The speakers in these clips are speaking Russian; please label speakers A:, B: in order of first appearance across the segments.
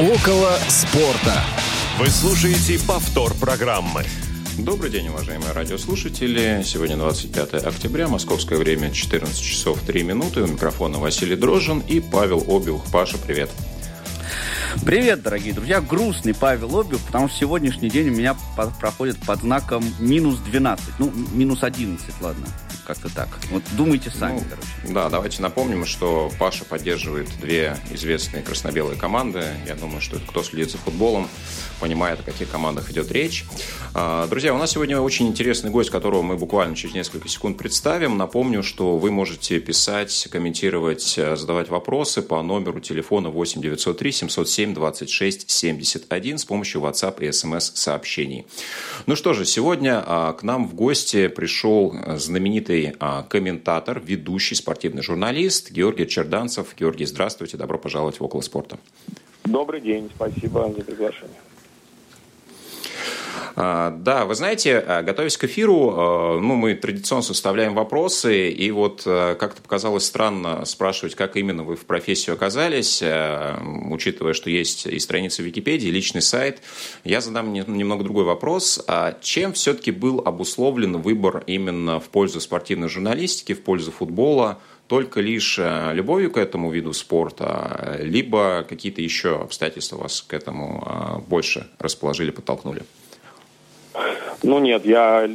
A: Около спорта.
B: Вы слушаете повтор программы.
C: Добрый день, уважаемые радиослушатели. Сегодня 25 октября, московское время 14 часов 3 минуты. У микрофона Василий Дрожин и Павел Обиух. Паша, привет.
D: Привет, дорогие друзья. Грустный Павел Обиух, потому что сегодняшний день у меня проходит под знаком минус 12. Ну, минус 11, ладно как-то так. Вот думайте сами,
C: ну, короче. Да, давайте напомним, что Паша поддерживает две известные красно-белые команды. Я думаю, что кто следит за футболом, понимает, о каких командах идет речь. А, друзья, у нас сегодня очень интересный гость, которого мы буквально через несколько секунд представим. Напомню, что вы можете писать, комментировать, задавать вопросы по номеру телефона 8 903 707 26 71 с помощью WhatsApp и SMS сообщений. Ну что же, сегодня а, к нам в гости пришел знаменитый знаменитый а, комментатор, ведущий, спортивный журналист Георгий Черданцев. Георгий, здравствуйте, добро пожаловать в «Около спорта».
E: Добрый день, спасибо за приглашение.
C: А, да, вы знаете, а, готовясь к эфиру, а, ну, мы традиционно составляем вопросы, и вот как-то показалось странно спрашивать, как именно вы в профессию оказались, учитывая, что есть и страница Википедии, и личный сайт. Я задам немного другой вопрос. Чем все-таки был обусловлен выбор именно в пользу спортивной журналистики, в пользу футбола? только лишь любовью к этому виду спорта, либо какие-то еще обстоятельства вас к этому больше расположили, подтолкнули?
E: Ну нет, я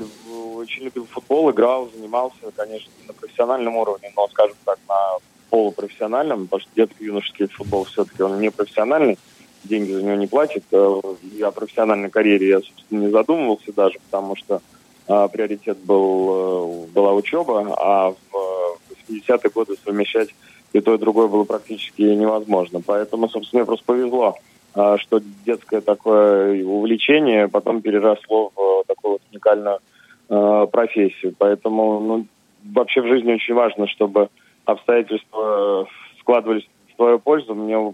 E: очень любил футбол, играл, занимался, конечно, на профессиональном уровне, но, скажем так, на полупрофессиональном, потому что детский-юношеский футбол все-таки он не профессиональный, деньги за него не платят. Э, я о профессиональной карьере я, собственно, не задумывался даже, потому что а, приоритет был, э, была учеба, а в 80-е годы совмещать и то, и другое было практически невозможно. Поэтому, собственно, мне просто повезло что детское такое увлечение потом переросло в э, такую вот уникальную э, профессию. Поэтому ну, вообще в жизни очень важно, чтобы обстоятельства складывались в твою пользу. Мне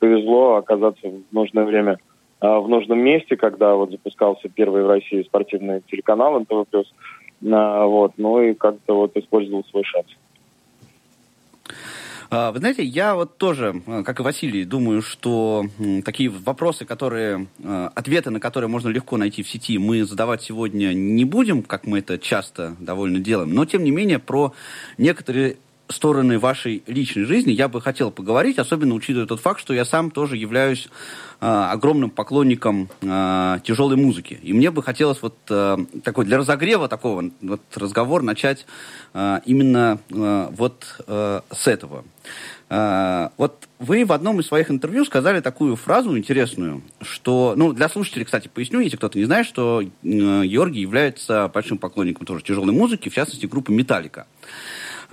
E: повезло оказаться в нужное время э, в нужном месте, когда вот запускался первый в России спортивный телеканал НТВ+. Вот, ну и как-то вот использовал свой шанс.
D: А, вы знаете, я вот тоже, э, как и Василий, думаю, что такие вопросы, которые, э, ответы на которые можно легко найти в сети, мы задавать сегодня не будем, как мы это часто довольно делаем. Но, тем не менее, про некоторые стороны вашей личной жизни я бы хотел поговорить, особенно учитывая тот факт, что я сам тоже являюсь э, огромным поклонником э, тяжелой музыки. И мне бы хотелось вот э, такой для разогрева такого вот разговор начать э, именно э, вот э, с этого. Э, вот вы в одном из своих интервью сказали такую фразу интересную, что, ну, для слушателей, кстати, поясню, если кто-то не знает, что э, Георгий является большим поклонником тоже тяжелой музыки, в частности, группы «Металлика».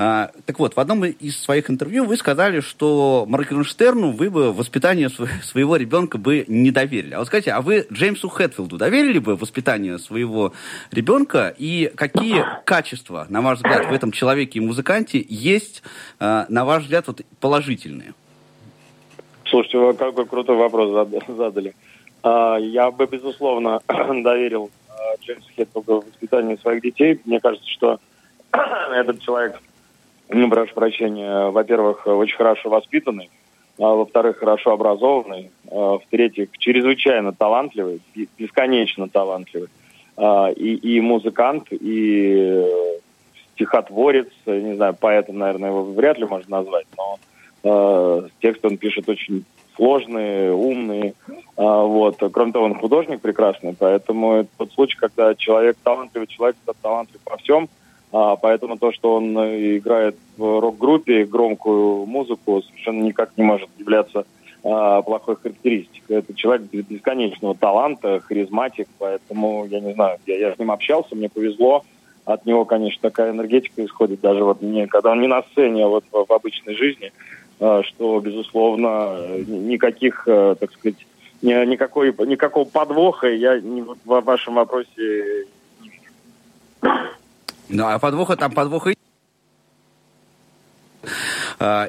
D: А, так вот, в одном из своих интервью вы сказали, что Моргенштерну вы бы воспитание своего ребенка бы не доверили. А вот скажите, а вы Джеймсу Хэтфилду доверили бы воспитание своего ребенка? И какие качества, на ваш взгляд, в этом человеке и музыканте есть, а, на ваш взгляд, вот, положительные?
E: Слушайте, вы какой крутой вопрос задали. А, я бы, безусловно, доверил Джеймсу Хэтфилду воспитанию своих детей. Мне кажется, что этот человек ну, прошу прощения, во-первых, очень хорошо воспитанный, а, во-вторых, хорошо образованный, а, в-третьих, чрезвычайно талантливый, бесконечно талантливый, а, и, и музыкант, и стихотворец, не знаю, поэтом, наверное, его вряд ли можно назвать, но э, тексты он пишет очень сложные, умные, э, вот. Кроме того, он художник прекрасный, поэтому это тот случай, когда человек талантливый, человек талантлив во всем – а, поэтому то, что он э, играет в рок-группе громкую музыку, совершенно никак не может являться а, плохой характеристикой. Это человек бесконечного таланта, харизматик, поэтому, я не знаю, я, я с ним общался, мне повезло. От него, конечно, такая энергетика исходит, даже вот мне, когда он не на сцене, а вот в, в обычной жизни, а, что, безусловно, никаких, а, так сказать, ни, никакой, никакого подвоха я в вашем вопросе не вижу.
D: Ну, а подвоха там подвоха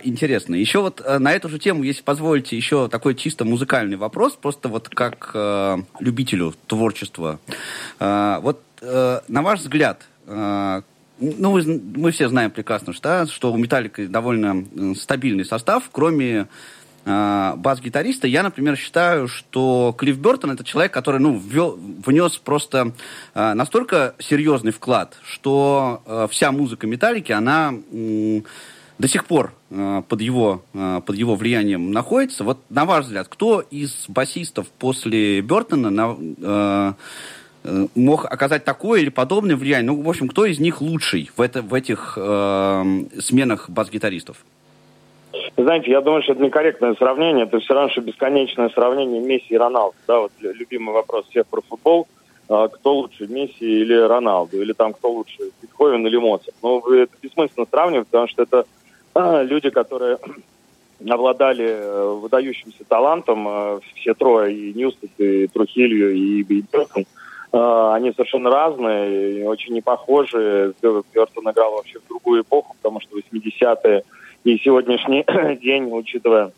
D: интересно. Еще вот э, на эту же тему, если позволите, еще такой чисто музыкальный вопрос, просто вот как э, любителю творчества. Э, вот э, на ваш взгляд, э, ну, мы все знаем прекрасно, что, что у Металлика довольно стабильный состав, кроме э, бас-гитариста. Я, например, считаю, что Клифф Бертон это человек, который ну, ввел, внес просто э, настолько серьезный вклад, что э, вся музыка Металлики, она э, до сих пор э, под, его, э, под его влиянием находится. Вот на ваш взгляд, кто из басистов после Бертона на, э, Э, мог оказать такое или подобное влияние. Ну, в общем, кто из них лучший в, это, в этих э, сменах бас-гитаристов?
E: Знаете, я думаю, что это некорректное сравнение. Это все равно, что бесконечное сравнение Месси и Роналду. Да, вот любимый вопрос всех про футбол. А, кто лучше, Месси или Роналду? Или там кто лучше, Бетховен или Моцарт? Ну, это бессмысленно сравнивать, потому что это а, люди, которые обладали э, выдающимся талантом, э, все трое, и Ньюстед, и Трухилью, и Бейтон, а, они совершенно разные, очень не похожи. Бертон играл вообще в другую эпоху, потому что 80-е и сегодняшний день, учитывая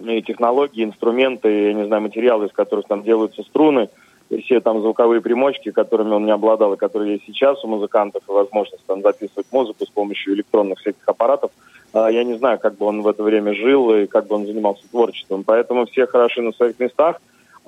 E: и технологии, инструменты, я не знаю, материалы, из которых там делаются струны, и все там звуковые примочки, которыми он не обладал, и которые есть сейчас у музыкантов, и возможность там записывать музыку с помощью электронных всяких аппаратов, а, я не знаю, как бы он в это время жил и как бы он занимался творчеством. Поэтому все хороши на своих местах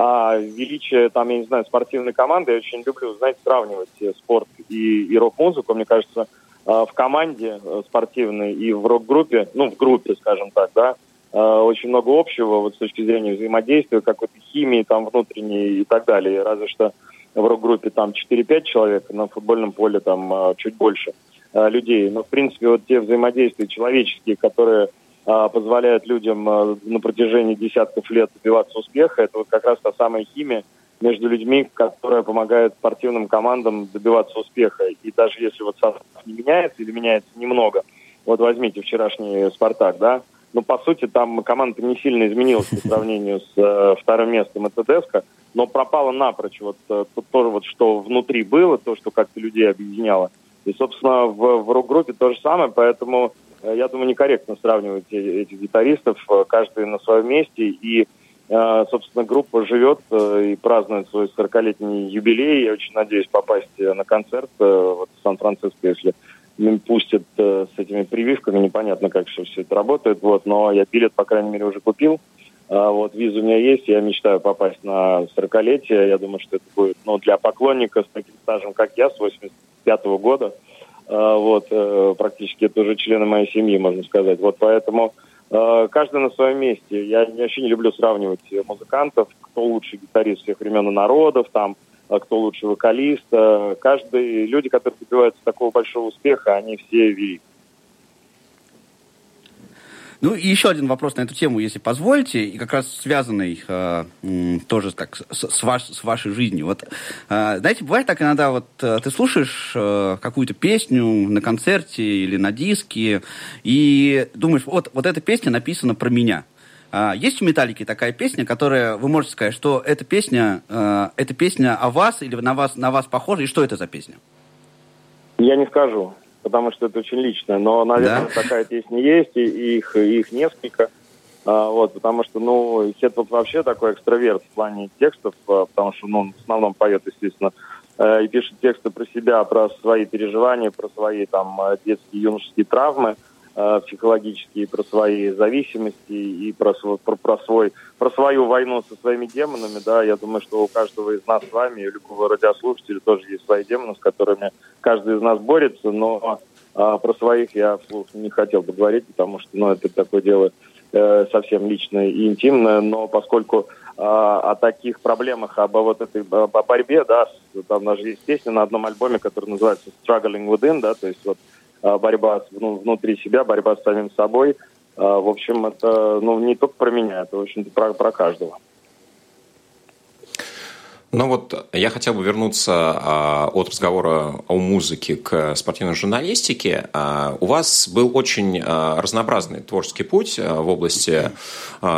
E: а величие, там, я не знаю, спортивной команды, я очень люблю, знаете, сравнивать э, спорт и, и рок-музыку. Мне кажется, в команде э, спортивной и в рок-группе, ну, в группе, скажем так, да, а, очень много общего вот с точки зрения взаимодействия, какой-то химии там внутренней и так далее. Разве что в рок-группе там 4-5 человек, на футбольном поле там чуть больше людей. Но, в принципе, вот те взаимодействия человеческие, которые позволяет людям на протяжении десятков лет добиваться успеха. Это вот как раз та самая химия между людьми, которая помогает спортивным командам добиваться успеха. И даже если вот состав не меняется или меняется немного, вот возьмите вчерашний «Спартак», да, ну, по сути, там команда не сильно изменилась по сравнению с э, вторым местом Деска, но пропала напрочь вот э, то, вот, что внутри было, то, что как-то людей объединяло. И, собственно, в, в рок-группе то же самое, поэтому Э, я думаю, некорректно сравнивать этих гитаристов, э, каждый на своем месте. И, э, собственно, группа живет и празднует свой 40-летний юбилей. Я очень надеюсь попасть на концерт вот, в Сан-Франциско, если пустят с этими прививками. Непонятно, как все, все это работает. Вот, но я билет, по крайней мере, уже купил. Вот, виза у меня есть, я мечтаю попасть на 40-летие. Я думаю, что это будет ну, для поклонника с таким стажем, как я, с 85 -го года – а, вот, э, практически это уже члены моей семьи, можно сказать. Вот поэтому э, каждый на своем месте. Я вообще не люблю сравнивать музыкантов, кто лучший гитарист всех времен и народов, там, а кто лучший вокалист. Каждый, люди, которые добиваются такого большого успеха, они все велики.
D: Ну и еще один вопрос на эту тему, если позволите, и как раз связанный э, тоже так с, с, ваш, с вашей жизнью. Вот, э, знаете, бывает так иногда, вот э, ты слушаешь э, какую-то песню на концерте или на диске, и думаешь, вот, вот эта песня написана про меня. Uh, есть у Металлики такая песня, которая вы можете сказать, что эта песня, uh, эта песня о вас или на вас, на вас похожа, и что это за песня?
E: Я не скажу потому что это очень личное. Но, наверное, да? такая песня есть, и их, их несколько. А, вот, потому что, ну, Хетфилд вообще такой экстраверт в плане текстов, а, потому что, ну, в основном поет, естественно, а, и пишет тексты про себя, про свои переживания, про свои там детские, юношеские травмы э, психологические, про свои зависимости и про, про, про, свой, про свою войну со своими демонами, да, я думаю, что у каждого из нас с вами, и любого радиослушателя тоже есть свои демоны, с которыми каждый из нас борется, но э, про своих я вслух не хотел бы говорить, потому что, ну, это такое дело э, совсем личное и интимное, но поскольку э, о таких проблемах, об вот этой о борьбе, да, там даже есть песня на одном альбоме, которая называется Struggling Within, да, то есть вот а, борьба ну, внутри себя, борьба с самим собой. А, в общем, это ну, не только про меня, это, в общем-то, про, про каждого.
C: Ну вот я хотел бы вернуться а, от разговора о музыке к спортивной журналистике. А, у вас был очень а, разнообразный творческий путь в области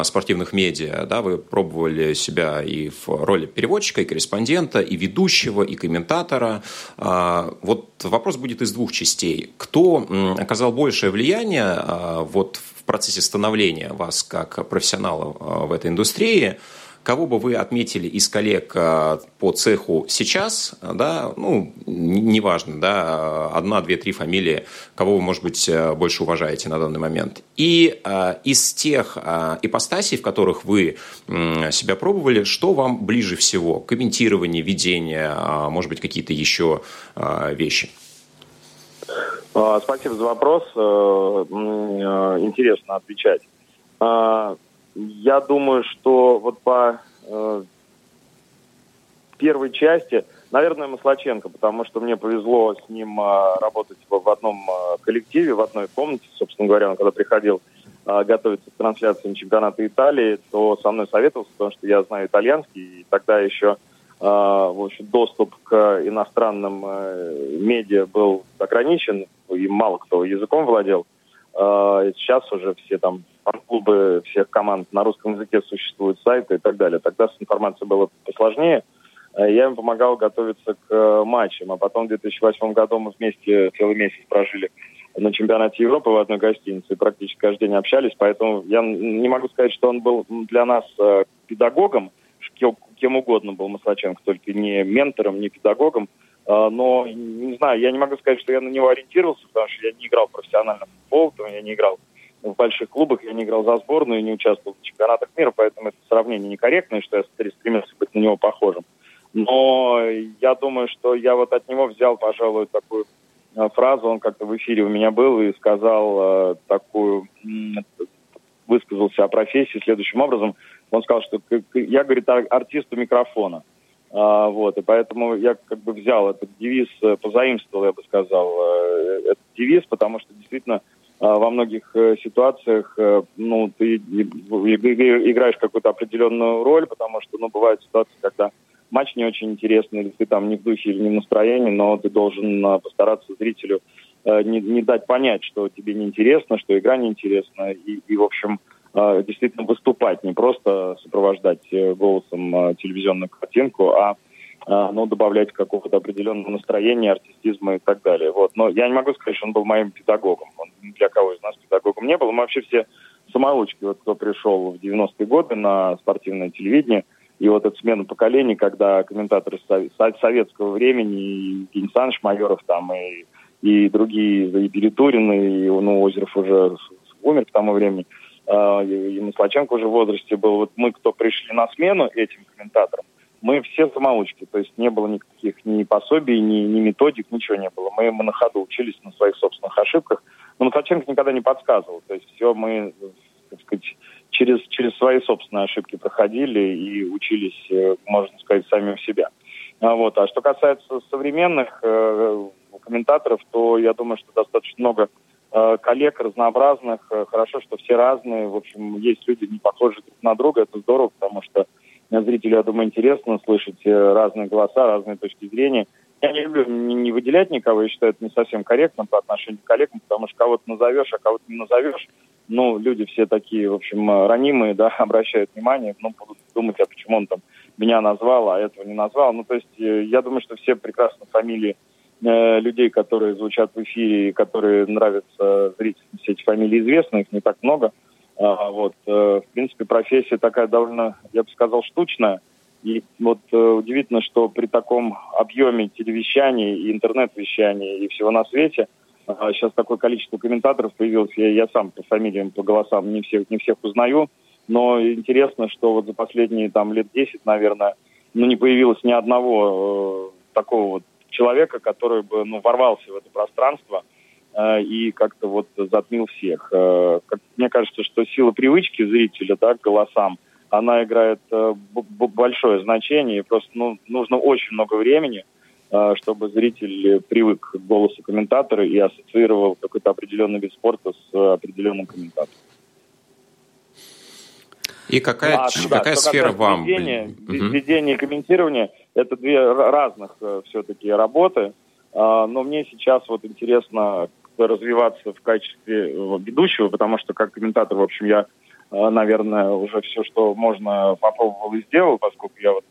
C: спортивных медиа. Да? Вы пробовали себя и в роли переводчика, и корреспондента, и ведущего, и комментатора. Вот вопрос будет из двух частей. Кто оказал большее влияние вот в процессе становления вас как профессионала в этой индустрии – кого бы вы отметили из коллег э, по цеху сейчас, да, ну, неважно, да, одна, две, три фамилии, кого вы, может быть, больше уважаете на данный момент. И из тех ипостасей, в которых вы себя пробовали, что вам ближе всего? Комментирование, ведение, может быть, какие-то еще вещи?
E: А, спасибо за вопрос. Э, э, интересно отвечать. Я думаю, что вот по э, первой части, наверное, Маслаченко, потому что мне повезло с ним работать в одном коллективе, в одной комнате, собственно говоря, он когда приходил готовиться к трансляциям чемпионата Италии, то со мной советовался, потому что я знаю итальянский, и тогда еще в общем, доступ к иностранным медиа был ограничен, и мало кто языком владел. А, сейчас уже все там клубы всех команд на русском языке существуют сайты и так далее. Тогда с информацией было посложнее. А, я им помогал готовиться к э, матчам. А потом в 2008 году мы вместе целый месяц прожили на чемпионате Европы в одной гостинице практически каждый день общались. Поэтому я не могу сказать, что он был для нас э, педагогом, кем угодно был Маслаченко, только не ментором, не педагогом. Но, не знаю, я не могу сказать, что я на него ориентировался, потому что я не играл в профессиональном футбол, я не играл в больших клубах, я не играл за сборную и не участвовал в чемпионатах мира, поэтому это сравнение некорректное, что я стремился быть на него похожим. Но я думаю, что я вот от него взял, пожалуй, такую а, фразу, он как-то в эфире у меня был и сказал э, такую, высказался о профессии следующим образом. Он сказал, что я, говорит, артисту микрофона. А, вот, и поэтому я как бы взял этот девиз, э, позаимствовал, я бы сказал, э, этот девиз, потому что действительно во многих э, ситуациях, ну, ты играешь какую-то определенную роль, потому что, ну, бывают ситуации, когда матч не очень интересный, или ты там не в духе или не в настроении, но ты должен постараться зрителю не, не дать понять, что тебе неинтересно, что игра неинтересна, и, и в общем, действительно выступать, не просто сопровождать э, голосом телевизионную картинку, а, ну, добавлять какого-то определенного настроения, артистизма и так далее. Вот. Но я не могу сказать, что он был моим педагогом. Он педагогом не был. Мы вообще все самоучки, вот кто пришел в 90-е годы на спортивное телевидение, и вот эту смену поколений, когда комментаторы советского времени, и Евгений Саныч Майоров там, и, и другие, и Перетурин, и ну, Озеров уже умер к тому времени – а, и Маслаченко уже в возрасте был. Вот мы, кто пришли на смену этим комментаторам, мы все самоучки, то есть не было никаких ни пособий, ни, ни методик, ничего не было. Мы, мы на ходу учились на своих собственных ошибках. Но Маслаченко никогда не подсказывал, то есть все мы, так сказать, через, через свои собственные ошибки проходили и учились, э, можно сказать, сами у себя. А, вот. а что касается современных э, комментаторов, то я думаю, что достаточно много Э, коллег разнообразных. Э, хорошо, что все разные. В общем, есть люди не похожи друг на друга. Это здорово, потому что зрителю, я думаю, интересно слышать разные голоса, разные точки зрения. Я не люблю не выделять никого, я считаю, это не совсем корректно по отношению к коллегам, потому что кого-то назовешь, а кого-то не назовешь. Ну, люди все такие, в общем, ранимые, да, обращают внимание, ну, будут думать, а почему он там меня назвал, а этого не назвал. Ну, то есть, я думаю, что все прекрасно фамилии Э, людей, которые звучат в эфире, которые нравятся зрителям, все эти фамилии известны, их не так много. А, вот, э, в принципе, профессия такая довольно, я бы сказал, штучная. И вот э, удивительно, что при таком объеме телевещания и интернет-вещания и всего на свете а, сейчас такое количество комментаторов появилось. Я, я сам по фамилиям, по голосам не всех, не всех узнаю. Но интересно, что вот за последние там лет 10, наверное, ну, не появилось ни одного э, такого вот человека, который бы ну, ворвался в это пространство э, и как-то вот затмил всех. Э, как, мне кажется, что сила привычки зрителя да, к голосам, она играет э, большое значение, и просто ну, нужно очень много времени, э, чтобы зритель привык к голосу комментатора и ассоциировал какой-то определенный вид спорта с определенным комментатором.
C: И какая, а, да, какая сфера вам?
E: Ведение, угу. ведение и комментирование – это две разных э, все-таки работы. А, но мне сейчас вот интересно развиваться в качестве э, ведущего, потому что как комментатор, в общем, я, э, наверное, уже все, что можно, попробовал и сделал, поскольку я вот,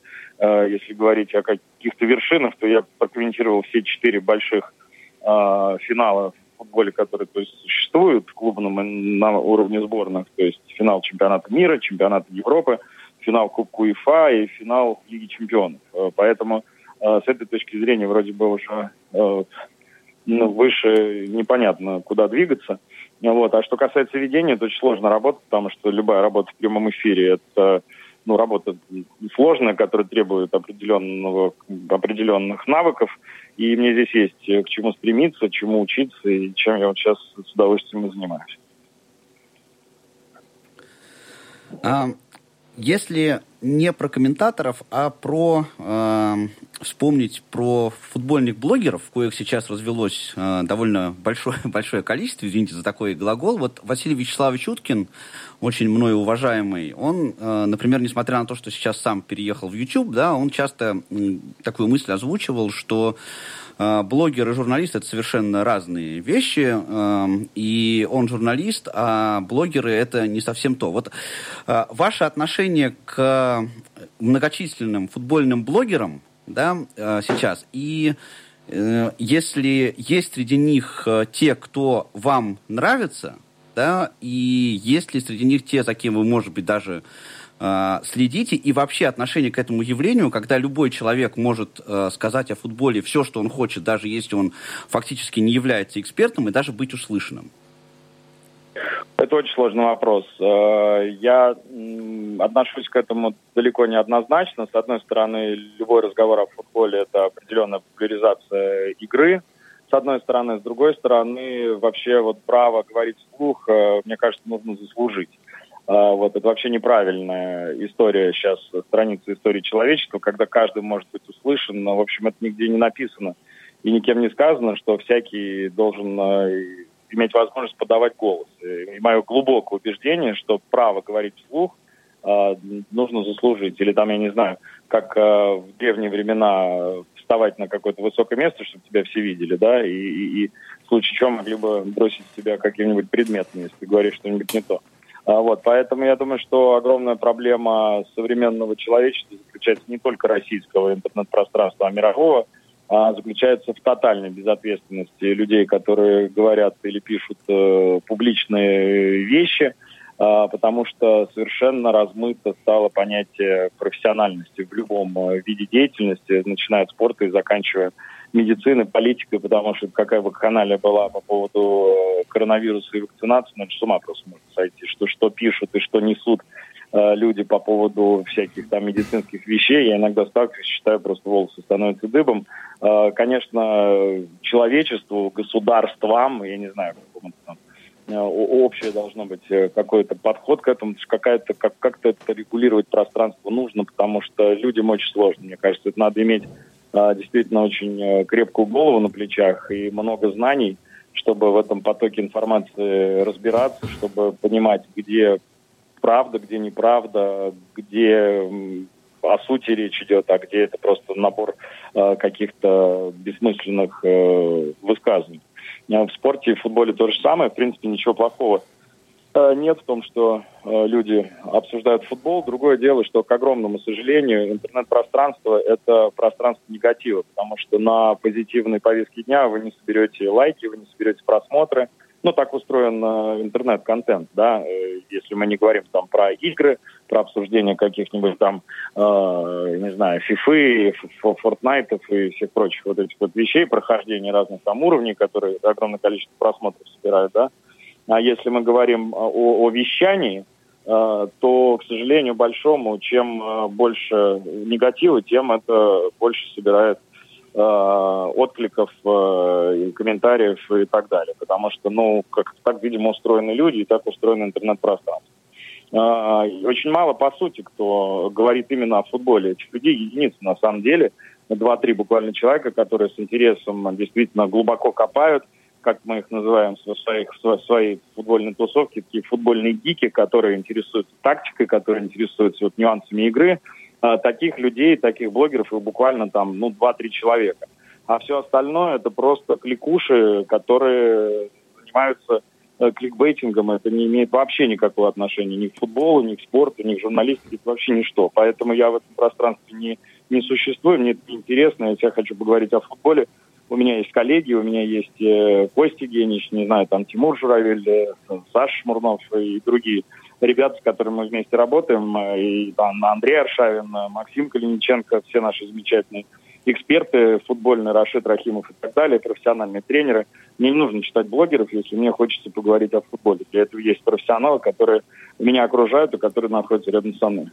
E: если говорить о каких-то вершинах, то я прокомментировал все четыре больших финала футболе, который то есть, существует в клубном на уровне сборных, то есть финал чемпионата мира, чемпионата Европы, финал Кубка УЕФА и финал Лиги Чемпионов. Поэтому с этой точки зрения вроде бы уже ну, выше непонятно, куда двигаться. Вот. А что касается ведения, то очень сложно работать, потому что любая работа в прямом эфире – это ну, работа сложная, которая требует определенного, определенных навыков. И мне здесь есть к чему стремиться, чему учиться, и чем я вот сейчас с удовольствием и занимаюсь.
D: А, если не про комментаторов, а про э, вспомнить про футбольных блогеров, коих сейчас развелось э, довольно большое, большое количество, извините за такой глагол. Вот Василий Вячеславович Уткин, очень мною уважаемый, он, э, например, несмотря на то, что сейчас сам переехал в YouTube, да, он часто э, такую мысль озвучивал, что э, блогер и журналист это совершенно разные вещи, э, и он журналист, а блогеры это не совсем то. Вот э, ваше отношение к многочисленным футбольным блогерам, да, э, сейчас, и э, если есть среди них э, те, кто вам нравится, да, и есть ли среди них те, за кем вы, может быть, даже э, следите, и вообще отношение к этому явлению, когда любой человек может э, сказать о футболе все, что он хочет, даже если он фактически не является экспертом, и даже быть услышанным?
E: Это очень сложный вопрос. Э, я отношусь к этому далеко не однозначно. С одной стороны, любой разговор о футболе – это определенная популяризация игры – с одной стороны. С другой стороны, вообще вот право говорить вслух, э, мне кажется, нужно заслужить. А, вот это вообще неправильная история сейчас, страница истории человечества, когда каждый может быть услышан, но, в общем, это нигде не написано и никем не сказано, что всякий должен э, иметь возможность подавать голос. И мое глубокое убеждение, что право говорить вслух э, нужно заслужить. Или там, я не знаю, как в древние времена вставать на какое-то высокое место, чтобы тебя все видели, да, и, и, и в случае чего могли бы бросить тебя каким-нибудь предметом, если ты говоришь что-нибудь не то. А, вот, поэтому я думаю, что огромная проблема современного человечества заключается не только российского интернет-пространства, а мирового, заключается в тотальной безответственности людей, которые говорят или пишут э, публичные вещи – а, потому что совершенно размыто стало понятие профессиональности в любом э, виде деятельности, начиная от спорта и заканчивая медициной, политикой, потому что какая бы канале была по поводу э, коронавируса и вакцинации, ну, с ума просто можно сойти, что, что пишут и что несут э, люди по поводу всяких там медицинских вещей. Я иногда сталкиваюсь, считаю, просто волосы становятся дыбом. Э, конечно, человечеству, государствам, я не знаю, какому-то там Э, общее должно быть какой-то подход к этому, какая-то, как, как-то это регулировать пространство нужно, потому что людям очень сложно. Мне кажется, это надо иметь действительно очень крепкую голову на плечах и много знаний, чтобы в этом потоке информации разбираться, чтобы понимать, где правда, где неправда, где о сути речь идет, а где это просто набор э, каких-то бессмысленных э, высказываний. Э, в спорте и в футболе то же самое. В принципе, ничего плохого э, нет в том, что э, люди обсуждают футбол. Другое дело, что, к огромному сожалению, интернет-пространство – это пространство негатива, потому что на позитивной повестке дня вы не соберете лайки, вы не соберете просмотры. Ну, так устроен интернет-контент, да, если мы не говорим там про игры, про обсуждение каких-нибудь там, э, не знаю, фифы, фортнайтов и всех прочих вот этих вот вещей, прохождение разных там уровней, которые огромное количество просмотров собирают, да. А если мы говорим о, о вещании, э, то, к сожалению, большому, чем э, больше негатива, тем это больше собирает э, откликов, э, комментариев и так далее. Потому что, ну, как так, видимо, устроены люди и так устроено интернет-пространство. А, очень мало, по сути, кто говорит именно о футболе. Этих людей единицы, на самом деле. Два-три буквально человека, которые с интересом действительно глубоко копают, как мы их называем в, своих, в своей футбольной тусовке, такие футбольные гики, которые интересуются тактикой, которые интересуются вот нюансами игры. А, таких людей, таких блогеров, и буквально там, ну, два-три человека. А все остальное это просто кликуши, которые занимаются Э, кликбейтингом это не имеет вообще никакого отношения ни к футболу, ни к спорту, ни к журналистике, вообще ничто. Поэтому я в этом пространстве не, не существую, мне это неинтересно, если я хочу поговорить о футболе. У меня есть коллеги, у меня есть э, Костя Генич, не знаю, там Тимур Журавель, э, Саша Шмурнов и другие ребята, с которыми мы вместе работаем, и там Андрей Аршавин, Максим Калиниченко, все наши замечательные эксперты футбольные, Рашид Рахимов и так далее, профессиональные тренеры. Мне не нужно читать блогеров, если мне хочется поговорить о футболе. Для этого есть профессионалы, которые меня окружают и которые находятся рядом со мной.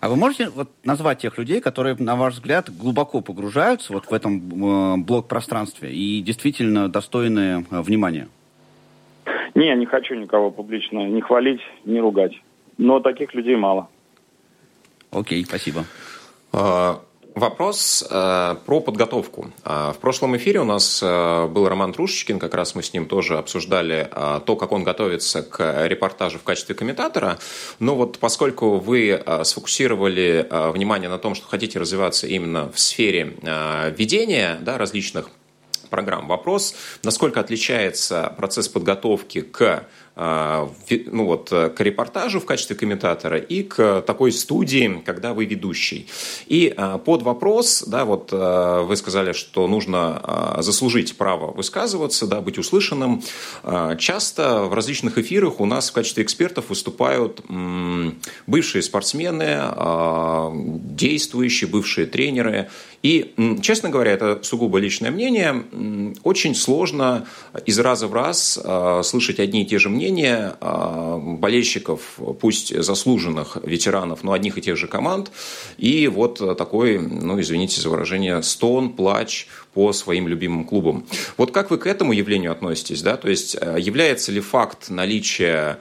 D: А вы можете вот назвать тех людей, которые, на ваш взгляд, глубоко погружаются вот в этом э, блок-пространстве и действительно достойны э, внимания?
E: Не, не хочу никого публично не хвалить, не ругать. Но таких людей мало.
D: Окей, спасибо.
C: А, Вопрос э, про подготовку. Э, в прошлом эфире у нас э, был Роман Трушечкин, как раз мы с ним тоже обсуждали э, то, как он готовится к репортажу в качестве комментатора. Но вот поскольку вы э, сфокусировали внимание на том, что хотите развиваться именно в сфере ведения да, различных программ, вопрос, насколько отличается процесс подготовки к ну вот, э, к репортажу в качестве комментатора и к такой студии, когда вы ведущий. И а, под вопрос, да, вот э, вы сказали, что нужно заслужить право высказываться, да, быть услышанным. Часто в различных эфирах у нас в качестве экспертов выступают бывшие спортсмены, действующие, бывшие тренеры. И, честно говоря, это сугубо личное мнение, очень сложно из раза в раз слышать одни и те же мнения, мнение а, болельщиков, пусть заслуженных ветеранов, но одних и тех же команд, и вот такой, ну, извините за выражение, стон, плач по своим любимым клубам. Вот как вы к этому явлению относитесь, да? То есть э, является ли факт наличия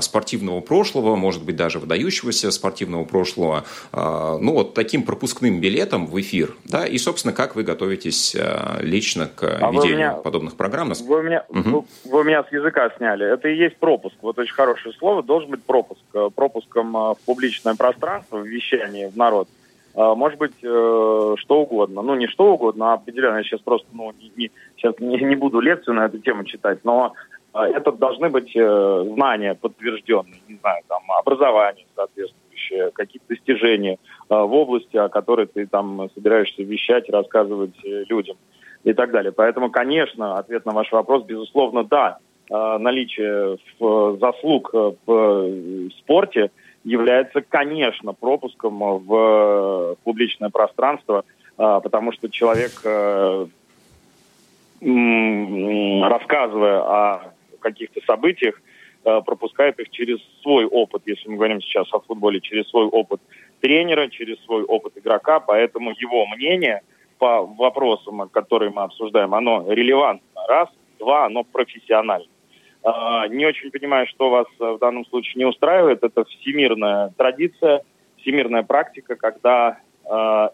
C: спортивного прошлого, может быть, даже выдающегося спортивного прошлого, а, ну, вот таким пропускным билетом в эфир, да, и, собственно, как вы готовитесь а, лично к а ведению меня, подобных программ?
E: Вы меня, угу. вы, вы меня с языка сняли. Это и есть пропуск. Вот очень хорошее слово. Должен быть пропуск. Пропуском в публичное пространство, в вещание, в народ может быть э, что угодно. Ну, не что угодно, а определенно. Я сейчас просто, ну, не, не, сейчас не, не буду лекцию на эту тему читать, но а это должны быть э, знания подтвержденные, не знаю, там, образование соответствующее, какие-то достижения э, в области, о которой ты там собираешься вещать, рассказывать э, людям и так далее. Поэтому, конечно, ответ на ваш вопрос, безусловно, да. Наличие заслуг в спорте является, конечно, пропуском в публичное пространство, потому что человек, рассказывая о каких-то событиях, э, пропускает их через свой опыт, если мы говорим сейчас о футболе, через свой опыт тренера, через свой опыт игрока, поэтому его мнение по вопросам, которые мы обсуждаем, оно релевантно, раз, два, оно профессионально. А, не очень понимаю, что вас в данном случае не устраивает. Это всемирная традиция, всемирная практика, когда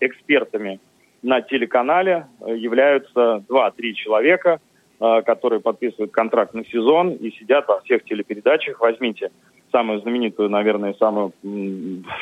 E: экспертами на телеканале являются два-три человека – Э, которые подписывают контракт на сезон и сидят во всех телепередачах. Возьмите самую знаменитую, наверное, самую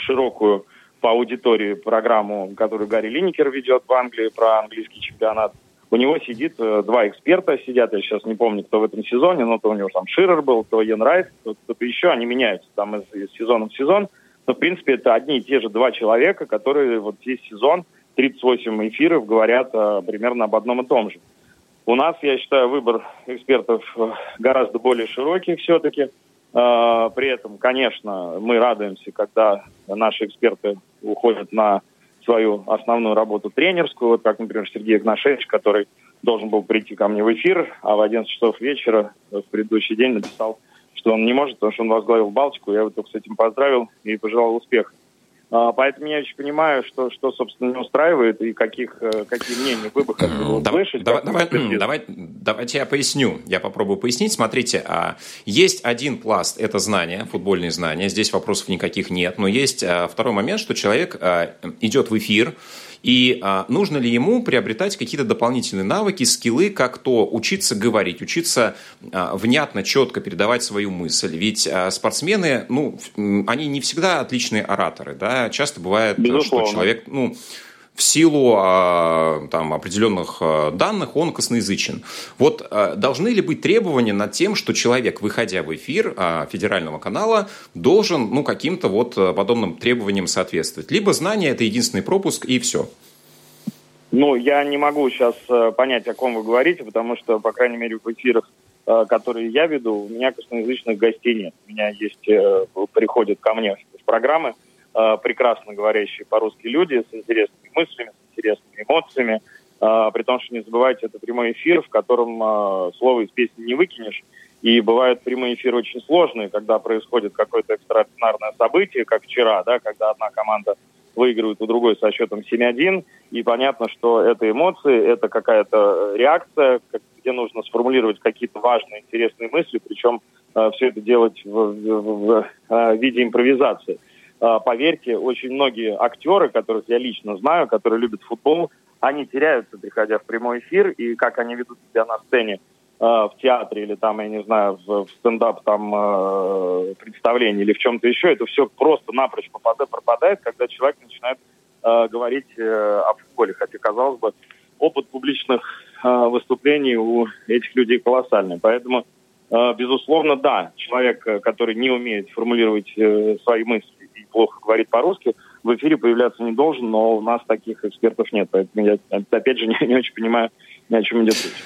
E: широкую по аудитории программу, которую Гарри Линникер ведет в Англии про английский чемпионат. У него сидит э, два эксперта, сидят, я сейчас не помню, кто в этом сезоне, но то у него там Ширер был, то Йен Райс, кто-то еще, они меняются там из, из сезона в сезон. Но, в принципе, это одни и те же два человека, которые вот весь сезон, 38 эфиров, говорят а, примерно об одном и том же. У нас, я считаю, выбор экспертов э, гораздо более широкий все-таки. А, при этом, конечно, мы радуемся, когда наши эксперты уходят на свою основную работу тренерскую, вот как, например, Сергей Игнашевич, который должен был прийти ко мне в эфир, а в 11 часов вечера в предыдущий день написал, что он не может, потому что он возглавил Балтику. Я его только с этим поздравил и пожелал успеха. А, поэтому я очень понимаю, что, что собственно, не устраивает и каких, э, какие мнения вы бы хотели услышать.
C: Давай, давай, давай, давайте я поясню. Я попробую пояснить. Смотрите, а, есть один пласт – это знания, футбольные знания. Здесь вопросов никаких нет. Но есть а, второй момент, что человек идет в эфир, и а, нужно ли ему приобретать какие-то дополнительные навыки, скиллы, как то учиться говорить, учиться а, внятно, четко передавать свою мысль. Ведь а, спортсмены, ну, они не всегда отличные ораторы, да, часто бывает, Безусловно. что человек, ну, в силу а, там, определенных а, данных он косноязычен. Вот а, должны ли быть требования над тем, что человек, выходя в эфир федерального канала, должен ну, каким-то вот подобным требованиям соответствовать? Либо знание – это единственный пропуск, и все.
E: Ну, я не могу сейчас понять, о ком вы говорите, потому что, по крайней мере, в эфирах которые я веду, у меня косноязычных гостей нет. У меня есть, приходят ко мне в программы прекрасно говорящие по-русски люди с интересными мыслями, с интересными эмоциями, при том, что не забывайте, это прямой эфир, в котором слово из песни не выкинешь, и бывают прямые эфиры очень сложные, когда происходит какое-то экстраординарное событие, как вчера, да, когда одна команда выигрывает у другой со счетом 7-1, и понятно, что это эмоции, это какая-то реакция, где нужно сформулировать какие-то важные, интересные мысли, причем э, все это делать в, в, в, в э, виде импровизации. Э, поверьте, очень многие актеры, которых я лично знаю, которые любят футбол, они теряются, приходя в прямой эфир, и как они ведут себя на сцене Э, в театре или там, я не знаю, в, в стендап там э, представлении или в чем-то еще, это все просто напрочь попадает, пропадает, когда человек начинает э, говорить э, о футболе. Хотя, казалось бы, опыт публичных э, выступлений у этих людей колоссальный. Поэтому, э, безусловно, да, человек, э, который не умеет формулировать э, свои мысли и плохо говорит по-русски, в эфире появляться не должен, но у нас таких экспертов нет. Поэтому я, опять же, не, не очень понимаю, о чем идет речь.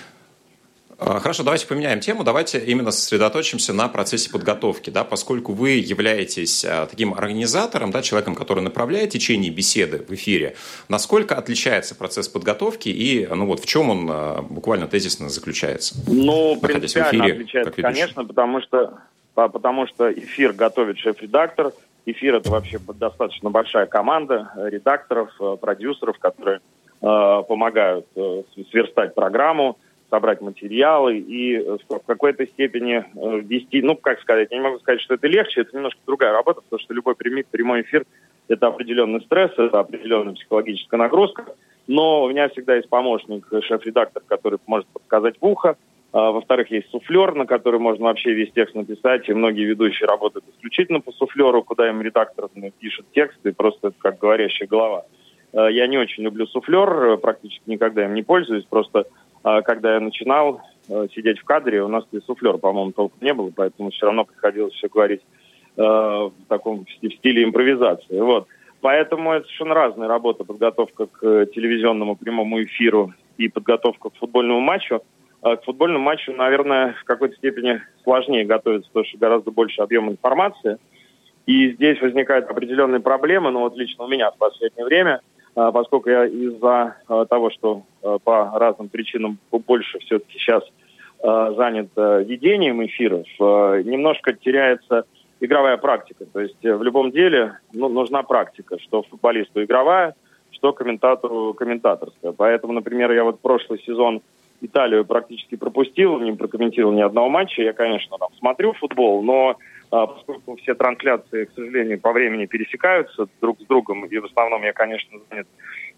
C: А, хорошо, давайте поменяем тему. Давайте именно сосредоточимся на процессе подготовки, да, поскольку вы являетесь а, таким организатором, да, человеком, который направляет течение беседы в эфире. Насколько отличается процесс подготовки и, ну вот, в чем он а, буквально тезисно заключается?
E: Ну, принципиально эфире, отличается, конечно, потому что, потому что эфир готовит шеф-редактор. Эфир это вообще достаточно большая команда редакторов, продюсеров, которые э, помогают э, сверстать программу собрать материалы и э, в какой-то степени э, вести, ну, как сказать, я не могу сказать, что это легче, это немножко другая работа, потому что любой прямой, прямой эфир – это определенный стресс, это определенная психологическая нагрузка, но у меня всегда есть помощник, шеф-редактор, который может подсказать в ухо, во-вторых, есть суфлер, на который можно вообще весь текст написать, и многие ведущие работают исключительно по суфлеру, куда им редактор пишет текст, и просто это как говорящая голова. А, я не очень люблю суфлер, практически никогда им не пользуюсь, просто а когда я начинал э, сидеть в кадре, у нас и суфлер, по-моему, толком не было, поэтому все равно приходилось все говорить э, в таком в стиле импровизации. Вот. Поэтому это совершенно разная работа, подготовка к телевизионному прямому эфиру и подготовка к футбольному матчу. А к футбольному матчу, наверное, в какой-то степени сложнее готовиться, потому что гораздо больше объем информации. И здесь возникают определенные проблемы, но вот лично у меня в последнее время – а, поскольку я из-за а, того, что по разным причинам больше все-таки сейчас занят ведением эфиров, немножко теряется игровая практика. То есть э, в любом деле ну, нужна практика, что футболисту игровая, что комментатору комментаторская. Поэтому, например, я вот прошлый сезон Италию практически пропустил, не прокомментировал ни одного матча. Я, конечно, там смотрю футбол, но а, поскольку все трансляции, к сожалению, по времени пересекаются друг с другом, и в основном я, конечно, занят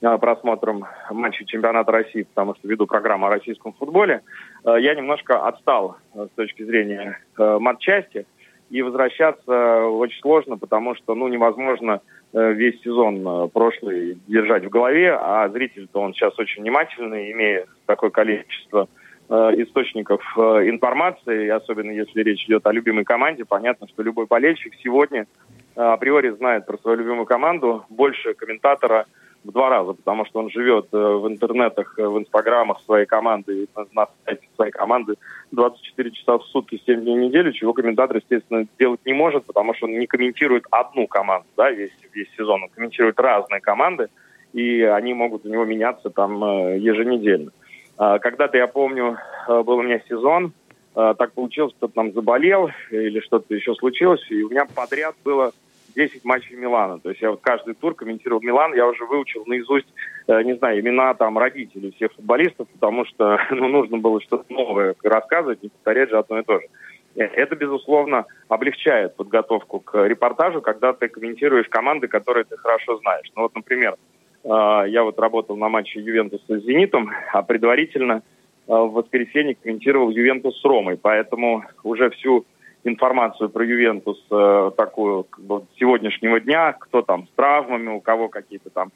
E: а, просмотром матчей чемпионата России, потому что веду программу о российском футболе, а, я немножко отстал с точки зрения матчасти, и возвращаться очень сложно, потому что ну, невозможно весь сезон прошлый держать в голове, а зритель-то он сейчас очень внимательный, имея такое количество Э, источников э, информации, особенно если речь идет о любимой команде. Понятно, что любой болельщик сегодня э, априори знает про свою любимую команду больше комментатора в два раза, потому что он живет в интернетах, в инстаграмах своей команды, на сайте своей команды 24 часа в сутки, 7 дней в неделю, чего комментатор, естественно, делать не может, потому что он не комментирует одну команду, да, весь, весь сезон, он комментирует разные команды, и они могут у него меняться там еженедельно. А, когда-то, я помню, э, был у меня сезон, э, так получилось, кто-то там заболел или что-то еще случилось, и у меня подряд было 10 матчей Милана. То есть я вот каждый тур комментировал Милан, я уже выучил наизусть, э, не знаю, имена там родителей всех футболистов, потому что ну, нужно было что-то новое рассказывать, не повторять же одно и то же. Это, безусловно, облегчает подготовку к репортажу, когда ты комментируешь команды, которые ты хорошо знаешь. Ну вот, например, а, я вот работал на матче Ювентуса с «Зенитом», а предварительно в воскресенье комментировал Ювентус с Ромой. Поэтому уже всю информацию про Ювентус а, такую как бы, сегодняшнего дня, кто там с травмами, у кого какие-то там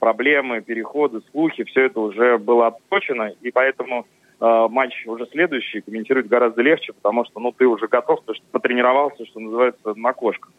E: проблемы, переходы, слухи, все это уже было отточено, и поэтому э, матч уже следующий комментировать гораздо легче, потому что ну, ты уже готов, потому что потренировался, что называется, на кошках.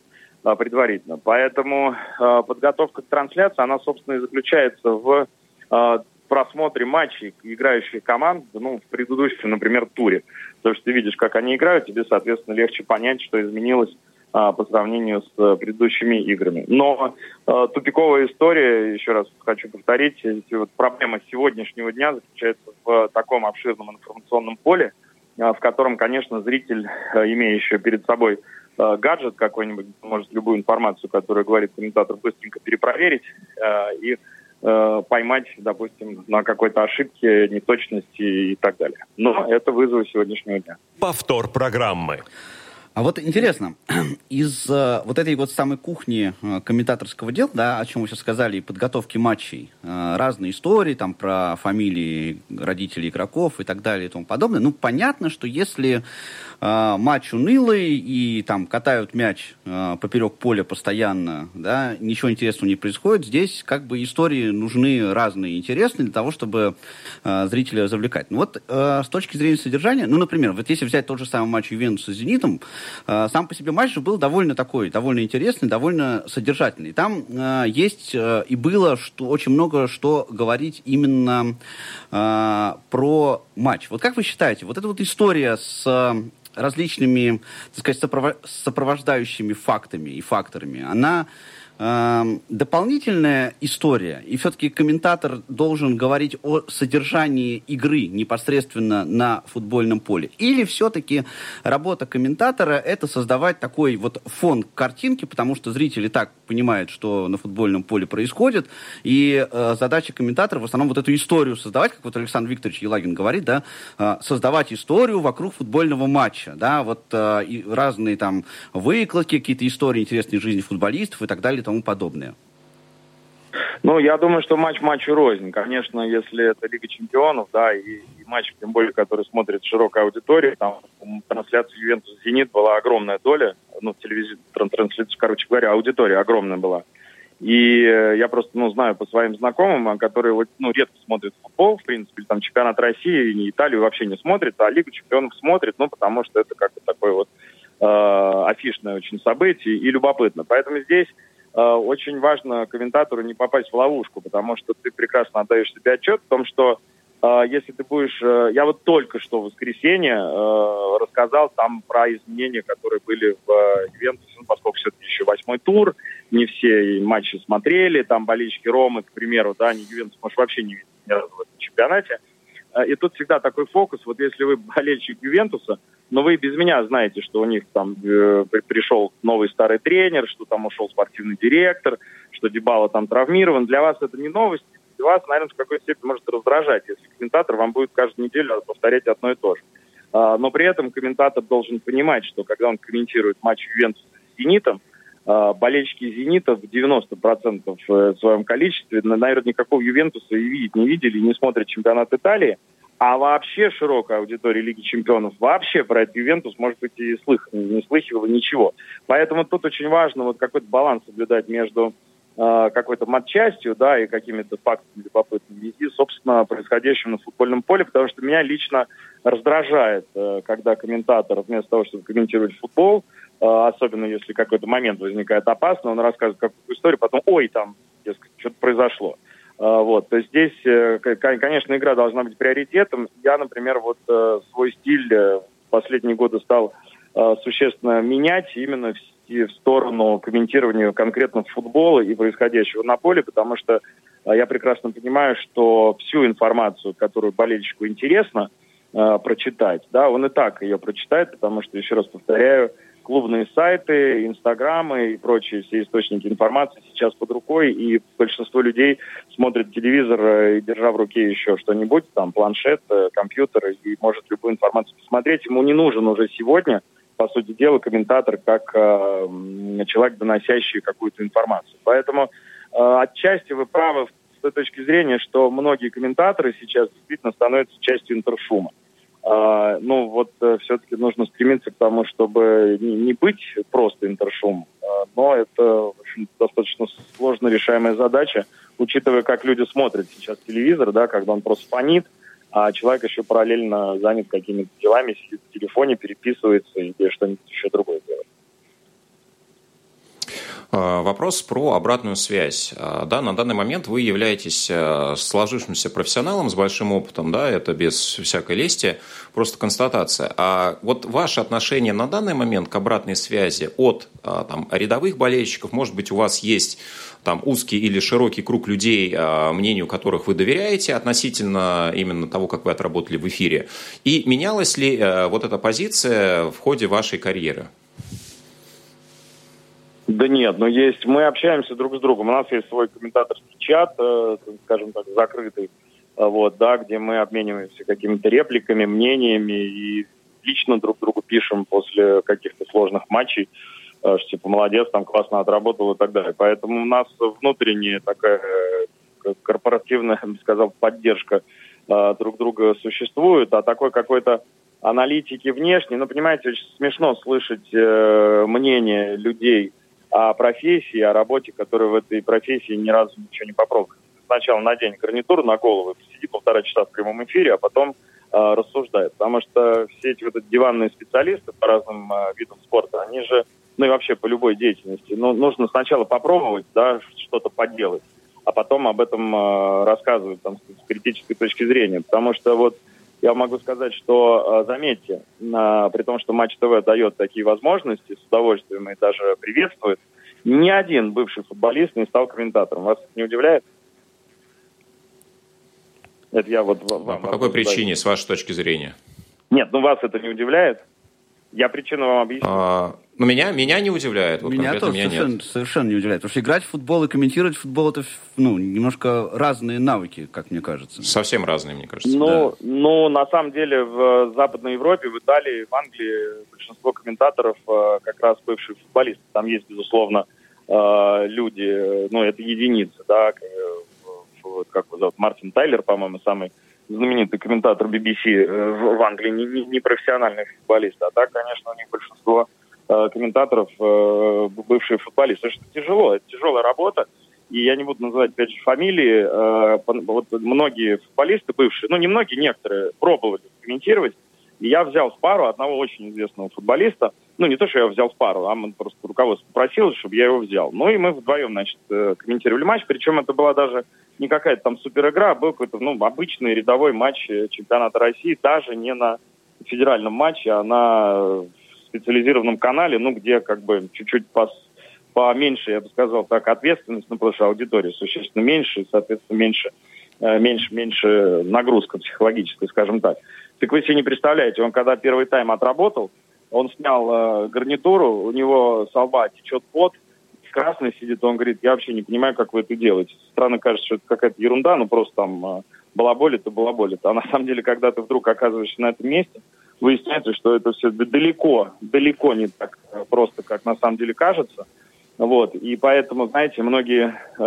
E: А, предварительно. Поэтому а, подготовка к трансляции, она, собственно, и заключается в а, просмотре матчей играющих команд, ну, в предыдущем, например, туре. Потому что ты видишь, как они играют, тебе, соответственно, легче понять, что изменилось а, по сравнению с а, предыдущими играми. Но а, тупиковая история, еще раз хочу повторить, вот проблема сегодняшнего дня заключается в таком обширном информационном поле, а, в котором, конечно, зритель, а, имеющий перед собой гаджет какой-нибудь, может любую информацию, которую говорит комментатор, быстренько перепроверить и Э, поймать, допустим, на какой-то ошибке, неточности и так далее. Но это вызовы сегодняшнего дня.
B: Повтор программы.
D: А вот интересно, из э, вот этой вот самой кухни э, комментаторского дела, да, о чем вы сейчас сказали, и подготовки матчей, э, разные истории там про фамилии родителей игроков и так далее и тому подобное, ну, понятно, что если э, матч унылый и там катают мяч э, поперек поля постоянно, да, ничего интересного не происходит, здесь как бы истории нужны разные, интересные для того, чтобы э, зрителя завлекать. Ну вот с точки зрения содержания, ну, например, вот если взять тот же самый матч Ювентуса с «Зенитом», сам по себе матч был довольно такой, довольно интересный, довольно содержательный. Там есть и было что, очень много что говорить именно про матч. Вот как вы считаете, вот эта вот история с различными, так сказать, сопровождающими фактами и факторами, она дополнительная история, и все-таки комментатор должен говорить о содержании игры непосредственно на футбольном поле. Или все-таки работа комментатора это создавать такой вот фон картинки, потому что зрители так понимают, что на футбольном поле происходит, и э, задача комментатора в основном вот эту историю создавать, как вот Александр Викторович Елагин говорит, да, э, создавать историю вокруг футбольного матча, да, вот э, и разные там выкладки, какие-то истории интересной жизни футболистов и так далее тому подобное?
E: Ну, я думаю, что матч матчу рознь. Конечно, если это Лига Чемпионов, да, и, и матч, тем более, который смотрит широкая аудитория, там трансляция Ювентус Зенит была огромная доля, ну, телевизор, трансляция, короче говоря, аудитория огромная была. И э, я просто, ну, знаю по своим знакомым, а, которые, вот, ну, редко смотрят футбол, в принципе, там чемпионат России, и Италию вообще не смотрят, а Лигу Чемпионов смотрит, ну, потому что это как-то такое вот э, афишное очень событие и любопытно. Поэтому здесь очень важно комментатору не попасть в ловушку, потому что ты прекрасно отдаешь себе отчет в том, что э, если ты будешь... Э, я вот только что в воскресенье рассказал там про изменения, которые были в Ювентусе, ну, поскольку все-таки еще восьмой тур, не все матчи смотрели, там болельщики Ромы, к примеру, да, не Ювентус, может, вообще не видели ни разу в этом чемпионате. И тут всегда такой фокус, вот если вы болельщик Ювентуса, но вы без меня знаете, что у них там э, пришел новый старый тренер, что там ушел спортивный директор, что Дебала там травмирован. Для вас это не новость. Для вас, наверное, в какой-то степени может раздражать, если комментатор вам будет каждую неделю повторять одно и то же. А, но при этом комментатор должен понимать, что когда он комментирует матч Ювентуса с «Зенитом», а, болельщики «Зенита» в 90% э, в своем количестве, наверное, никакого «Ювентуса» и видеть не видели, и не смотрят чемпионат Италии – а вообще широкая аудитория Лиги Чемпионов вообще про этот Ювентус, может быть, и слых, не слыхивала ничего. Поэтому тут очень важно вот какой-то баланс соблюдать между э, какой-то матчастью, да, и какими-то фактами любопытными, и, собственно, происходящим на футбольном поле, потому что меня лично раздражает, э, когда комментатор вместо того, чтобы комментировать футбол, э, особенно если какой-то момент возникает опасно, он рассказывает какую-то историю, потом, ой, там, что-то произошло. А, вот, то есть здесь, э, конечно, игра должна быть приоритетом. Я, например, вот э, свой стиль э, в последние годы стал существенно менять именно в сторону комментирования конкретно футбола и происходящего на поле, потому что я прекрасно понимаю, что всю информацию, которую болельщику интересно прочитать, да, он и так ее прочитает, потому что, еще раз повторяю, клубные сайты, инстаграмы и прочие все источники информации сейчас под рукой, и большинство людей смотрит телевизор, э, держа в руке еще что-нибудь, там планшет, э, компьютер, и может любую информацию посмотреть. Ему не нужен уже сегодня, по сути дела, комментатор как э, человек, доносящий какую-то информацию. Поэтому э, отчасти вы правы с той точки зрения, что многие комментаторы сейчас действительно становятся частью интершума. А, ну, вот э, все-таки нужно стремиться к тому, чтобы не, не быть просто интершум, а, но это, в общем, достаточно сложно решаемая задача, учитывая, как люди смотрят сейчас телевизор, да, когда он просто фонит, а человек еще параллельно занят какими-то делами, сидит в телефоне, переписывается или что-нибудь еще другое делает.
C: А, вопрос про обратную связь. А, да, на данный момент вы являетесь а, сложившимся профессионалом с большим опытом, да, это без всякой лести, просто констатация. А вот ваше отношение на данный момент к обратной связи от там, рядовых болельщиков, может быть, у вас есть там узкий или широкий круг людей, мнению которых вы доверяете относительно именно того, как вы отработали в эфире. И менялась ли вот эта позиция в ходе вашей карьеры?
E: Да нет, но есть, мы общаемся друг с другом. У нас есть свой комментаторский чат, э, скажем так, закрытый, э, вот, да, где мы обмениваемся какими-то репликами, мнениями и лично друг другу пишем после каких-то сложных матчей, э, что типа молодец, там классно отработал и так далее. Поэтому у нас внутренняя такая корпоративная, я бы сказал, поддержка друг друга существует, а такой какой-то аналитики внешней, ну, понимаете, очень смешно слышать э, мнение людей, о профессии, о работе, которая в этой профессии ни разу ничего не попробовали. Сначала надень гарнитуру на голову, посиди полтора часа в прямом эфире, а потом э, рассуждает. Потому что все эти вот эти диванные специалисты по разным э, видам спорта, они же, ну и вообще по любой деятельности, ну, нужно сначала попробовать, да, что-то поделать, а потом об этом э, рассказывать там, с критической точки зрения. Потому что вот я могу сказать, что, э, заметьте, при том, что Матч ТВ дает такие возможности, с удовольствием и даже приветствует, ни один бывший футболист не стал комментатором. Вас это не удивляет?
C: Это я вот вам, а по какой причине, с вашей точки зрения?
E: Нет, ну вас это не удивляет? Я причину вам объясню. А,
C: ну, меня, меня не удивляет. Вот
D: меня тоже меня совершенно, нет. совершенно не удивляет. Потому что играть в футбол и комментировать футбол это ну, немножко разные навыки, как мне кажется.
C: Совсем разные, мне кажется.
E: Ну, да. ну, на самом деле в Западной Европе, в Италии, в Англии большинство комментаторов э, как раз бывшие футболисты. Там есть, безусловно, э, люди, ну, это единицы, да, как его зовут, Мартин Тайлер, по-моему, самый знаменитый комментатор BBC э, в Англии, не, не, не профессиональный футболист. А так, конечно, у них большинство э, комментаторов э, бывшие футболисты. Это тяжело, это тяжелая работа. И я не буду называть, опять же, фамилии. Вот многие футболисты бывшие, ну, не многие, некоторые, пробовали комментировать. И я взял в пару одного очень известного футболиста. Ну, не то, что я взял в пару, а просто руководство попросил, чтобы я его взял. Ну, и мы вдвоем, значит, комментировали матч. Причем это была даже не какая-то там супер игра, а был какой-то, ну, обычный рядовой матч э, чемпионата России, даже не на федеральном матче, а на специализированном канале, ну, где как бы чуть-чуть по поменьше, я бы сказал так, ответственность, ну, потому что аудитория существенно меньше, и, соответственно, меньше, э, меньше, меньше нагрузка психологическая, скажем так. Так вы себе не представляете, он когда первый тайм отработал, он снял э, гарнитуру, у него с лба течет пот, красный сидит, он говорит, я вообще не понимаю, как вы это делаете. Странно кажется, что это какая-то ерунда, ну просто там э, балаболит и балаболит. А на самом деле, когда ты вдруг оказываешься на этом месте, выясняется, что это все далеко, далеко не так э, просто, как на самом деле кажется. Вот. И поэтому, знаете, многие э,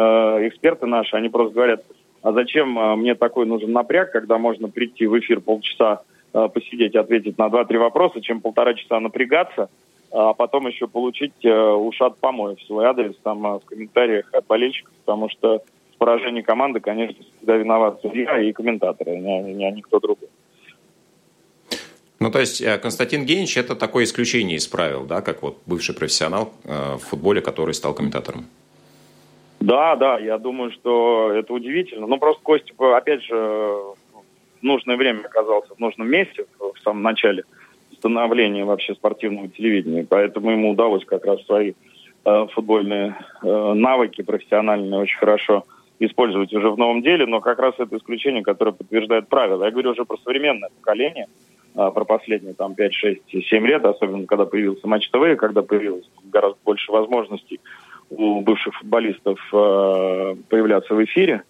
E: эксперты наши, они просто говорят, а зачем э, мне такой нужен напряг, когда можно прийти в эфир полчаса, э, посидеть, ответить на два-три вопроса, чем полтора часа напрягаться, а потом еще получить э, ушат помоев в свой адрес там э, в комментариях от болельщиков, потому что в поражении команды, конечно, всегда виноват судья и комментаторы, не, не, не никто другой.
C: Ну, то есть э, Константин Генич – это такое исключение из правил, да, как вот бывший профессионал в футболе, который стал комментатором?
E: Да, да, я думаю, что это удивительно. Ну, просто Костя, опять же, в нужное время оказался в нужном месте в самом начале – становления вообще спортивного телевидения. Поэтому ему удалось как раз свои э, футбольные э, навыки профессиональные очень хорошо использовать уже в новом деле, но как раз это исключение, которое подтверждает правила. Я говорю уже про современное поколение, э, про последние там 5, 6, 7 лет, особенно когда появился Матч ТВ, когда появилось гораздо больше возможностей у бывших футболистов э, появляться в эфире.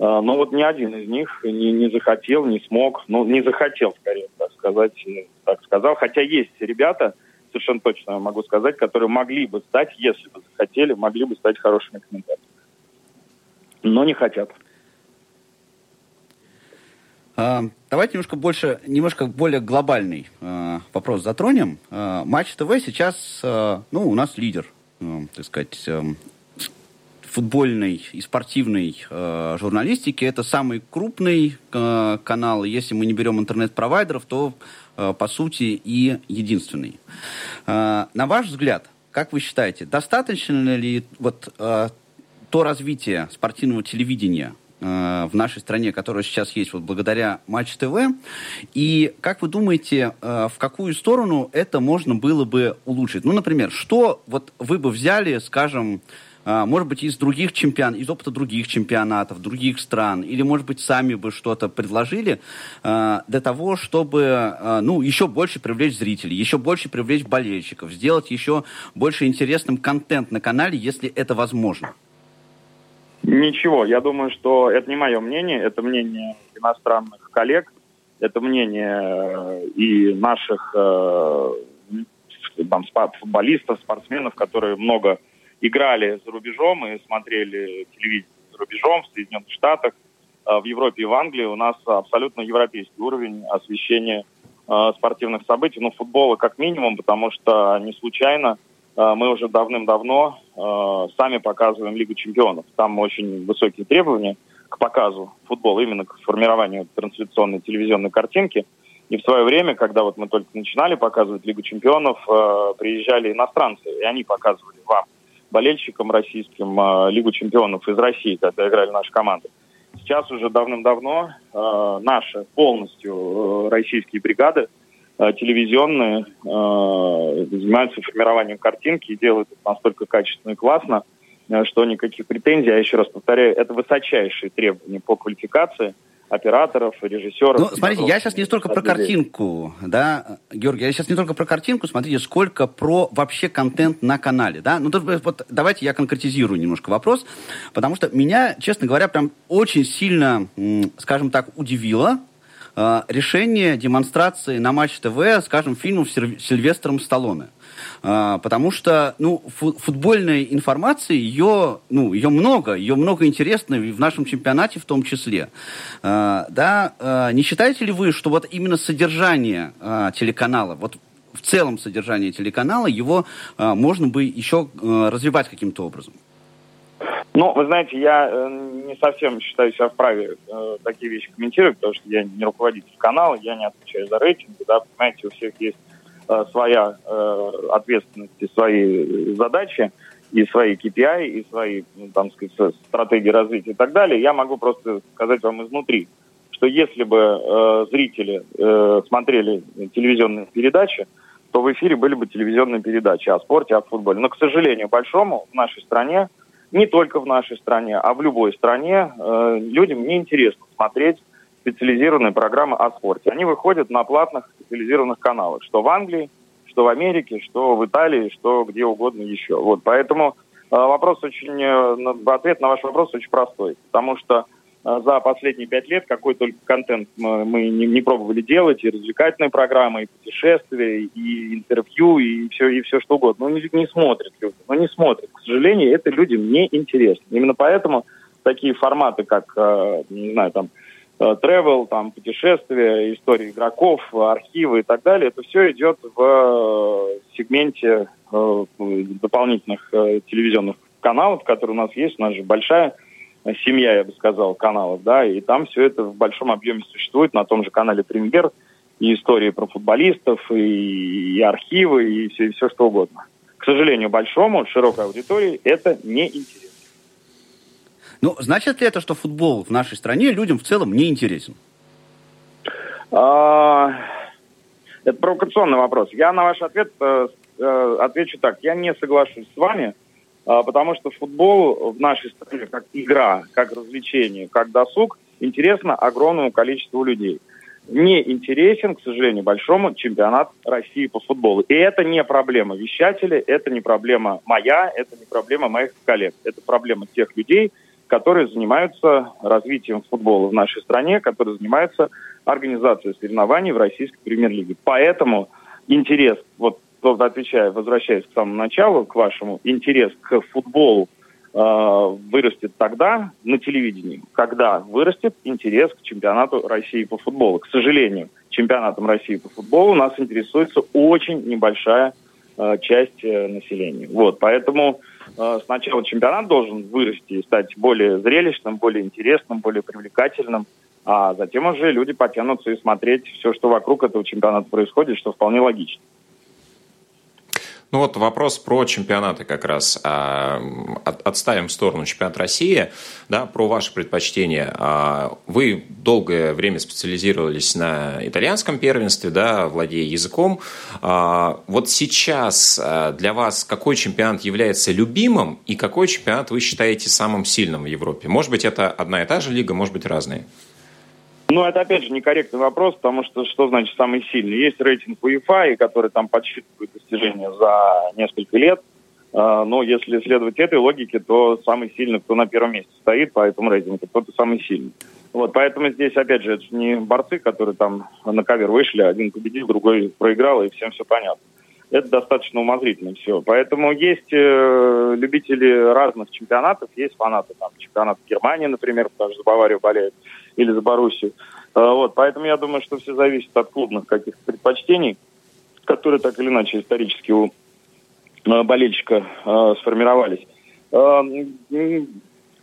E: А, но вот ни один из них не, не захотел, не смог, ну, не захотел, скорее, так сказать, так сказал. Хотя есть ребята, совершенно точно могу сказать, которые могли бы стать, если бы захотели, могли бы стать хорошими комментаторами. Но не хотят.
D: А, давайте немножко больше, немножко более глобальный э, вопрос затронем. Э, Матч ТВ сейчас, э, ну, у нас лидер, э, так сказать, э, футбольной и спортивной э, журналистики. Это самый крупный э, канал. Если мы не берем интернет-провайдеров, то, э, по сути, и единственный. Э, на ваш взгляд, как вы считаете, достаточно ли вот э, то развитие спортивного телевидения э, в нашей стране, которое сейчас есть вот благодаря Матч ТВ, и как вы думаете, э, в какую сторону это можно было бы улучшить? Ну, например, что вот вы бы взяли, скажем, может быть, из других чемпион, из опыта других чемпионатов, других стран, или, может быть, сами бы что-то предложили э, для того, чтобы, э, ну, еще больше привлечь зрителей, еще больше привлечь болельщиков, сделать еще больше интересным контент на канале, если это возможно?
E: Ничего, я думаю, что это не мое мнение, это мнение иностранных коллег, это мнение и наших э, там, футболистов, спортсменов, которые много играли за рубежом и смотрели телевидение за рубежом в Соединенных Штатах, а, в Европе и в Англии у нас абсолютно европейский уровень освещения а, спортивных событий, ну, футбола как минимум, потому что не случайно а, мы уже давным-давно сами показываем Лигу чемпионов. Там очень высокие требования к показу футбола, именно к формированию трансляционной телевизионной картинки. И в свое время, когда вот мы только начинали показывать Лигу чемпионов, приезжали иностранцы, и они показывали вам болельщикам российским э, Лигу чемпионов из России, когда играли наши команды. Сейчас уже давным-давно э, наши полностью э, российские бригады э, телевизионные э, занимаются формированием картинки и делают это настолько качественно и классно, э, что никаких претензий, я еще раз повторяю, это высочайшие требования по квалификации – операторов, режиссеров. Ну,
D: смотрите, я сейчас не столько про картинку, да, Георгий, я сейчас не только про картинку, смотрите, сколько про вообще контент на канале, да. Ну, тут вот давайте я конкретизирую немножко вопрос, потому что меня, честно говоря, прям очень сильно, скажем так, удивило э, решение демонстрации на Матч ТВ, скажем, фильмов с Сильвестром Сталлоне. А, потому что, ну, футбольной информации, ее, ну, ее много, ее много интересной в нашем чемпионате в том числе. А, да, а, не считаете ли вы, что вот именно содержание телеканала, вот в целом содержание телеканала, его можно бы еще развивать каким-то образом?
E: Ну, вы знаете, я э, не совсем считаю себя вправе э, такие вещи комментировать, потому что я не руководитель канала, я не отвечаю за рейтинг, да, понимаете, у всех есть своя э, ответственность и свои задачи, и свои KPI, и свои, ну, там сказать, стратегии развития и так далее, я могу просто сказать вам изнутри, что если бы э, зрители э, смотрели телевизионные передачи, то в эфире были бы телевизионные передачи о спорте, о футболе. Но, к сожалению, большому в нашей стране, не только в нашей стране, а в любой стране, э, людям неинтересно смотреть специализированные программы о спорте. Они выходят на платных специализированных каналах, что в Англии, что в Америке, что в Италии, что где угодно еще. Вот, поэтому э, вопрос очень, э, ответ на ваш вопрос очень простой, потому что э, за последние пять лет какой только контент мы, мы не, не пробовали делать, и развлекательные программы, и путешествия, и интервью, и все, и все что угодно. Но не, не смотрят люди, но не смотрят. К сожалению, это людям не интересно. Именно поэтому такие форматы, как, не знаю, там, travel, там, путешествия, истории игроков, архивы и так далее, это все идет в э, сегменте э, дополнительных телевизионных каналов, которые у нас есть. У нас же большая семья, я бы сказал, каналов, да, и там все это в большом объеме существует на том же канале «Премьер», и истории про футболистов, и, и архивы, и все, и все что угодно. К сожалению, большому, широкой аудитории это не интересно.
D: Ну, значит ли это, что футбол в нашей стране людям в целом не интересен?
E: А, это провокационный вопрос. Я на ваш ответ э, э, отвечу так. Я не соглашусь с вами, э, потому что футбол в нашей стране как игра, как развлечение, как досуг интересно огромному количеству людей. Не интересен, к сожалению, большому чемпионат России по футболу. И это не проблема вещателей, это не проблема моя, это не проблема моих коллег. Это проблема тех людей, которые занимаются развитием футбола в нашей стране, которые занимаются организацией соревнований в российской премьер-лиге. Поэтому интерес, вот отвечая, возвращаясь к самому началу, к вашему, интерес к футболу э, вырастет тогда на телевидении, когда вырастет интерес к чемпионату России по футболу. К сожалению, чемпионатом России по футболу нас интересуется очень небольшая э, часть э, населения. Вот, поэтому сначала чемпионат должен вырасти и стать более зрелищным, более интересным, более привлекательным, а затем уже люди потянутся и смотреть все, что вокруг этого чемпионата происходит, что вполне логично.
C: Ну вот вопрос про чемпионаты как раз. А, отставим в сторону чемпионат России, да, про ваши предпочтения. А, вы долгое время специализировались на итальянском первенстве, да, владея языком. А, вот сейчас для вас какой чемпионат является любимым и какой чемпионат вы считаете самым сильным в Европе? Может быть, это одна и та же лига, может быть, разные?
E: Ну, это, опять же, некорректный вопрос, потому что что значит самый сильный? Есть рейтинг UEFA, который там подсчитывает достижения за несколько лет. А, но если следовать этой логике, то самый сильный, кто на первом месте стоит по этому рейтингу, тот и самый сильный. Вот, поэтому здесь, опять же, это не борцы, которые там на кавер вышли, один победил, другой проиграл, и всем все понятно. Это достаточно умозрительно все. Поэтому есть э, любители разных чемпионатов, есть фанаты там, чемпионата Германии, например, потому что за Баварию болеют или за Боруссию. А, вот, поэтому я думаю, что все зависит от клубных каких-то предпочтений, которые так или иначе исторически у а, болельщика э, сформировались.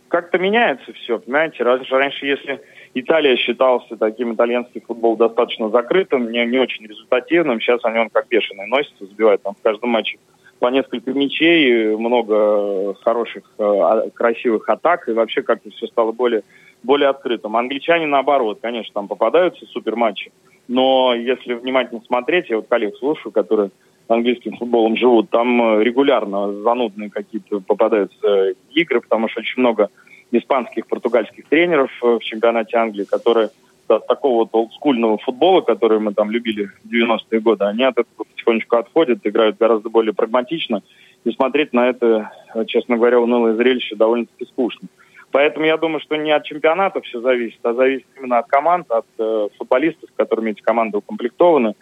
E: Как-то меняется все, понимаете? Раньше, раньше, если Италия считался таким итальянский футбол достаточно закрытым, не, не очень результативным, сейчас они он как бешеный носится, забивает там в каждом матче по несколько мячей, много хороших, красивых атак, и вообще как-то все стало более более открытым. Англичане, наоборот, конечно, там попадаются супер матчи, но если внимательно смотреть, я вот коллег слушаю, которые английским футболом живут, там э, регулярно занудные какие-то попадаются игры, потому что очень много испанских, португальских тренеров э, в чемпионате Англии, которые от такого вот олдскульного футбола, который мы там любили в 90-е годы, они от этого потихонечку отходят, играют гораздо более прагматично, и смотреть на это, э, честно говоря, унылое зрелище довольно-таки скучно. Поэтому я думаю, что не от чемпионата все зависит, а зависит именно от команд, от э, футболистов, которыми эти команды укомплектованы.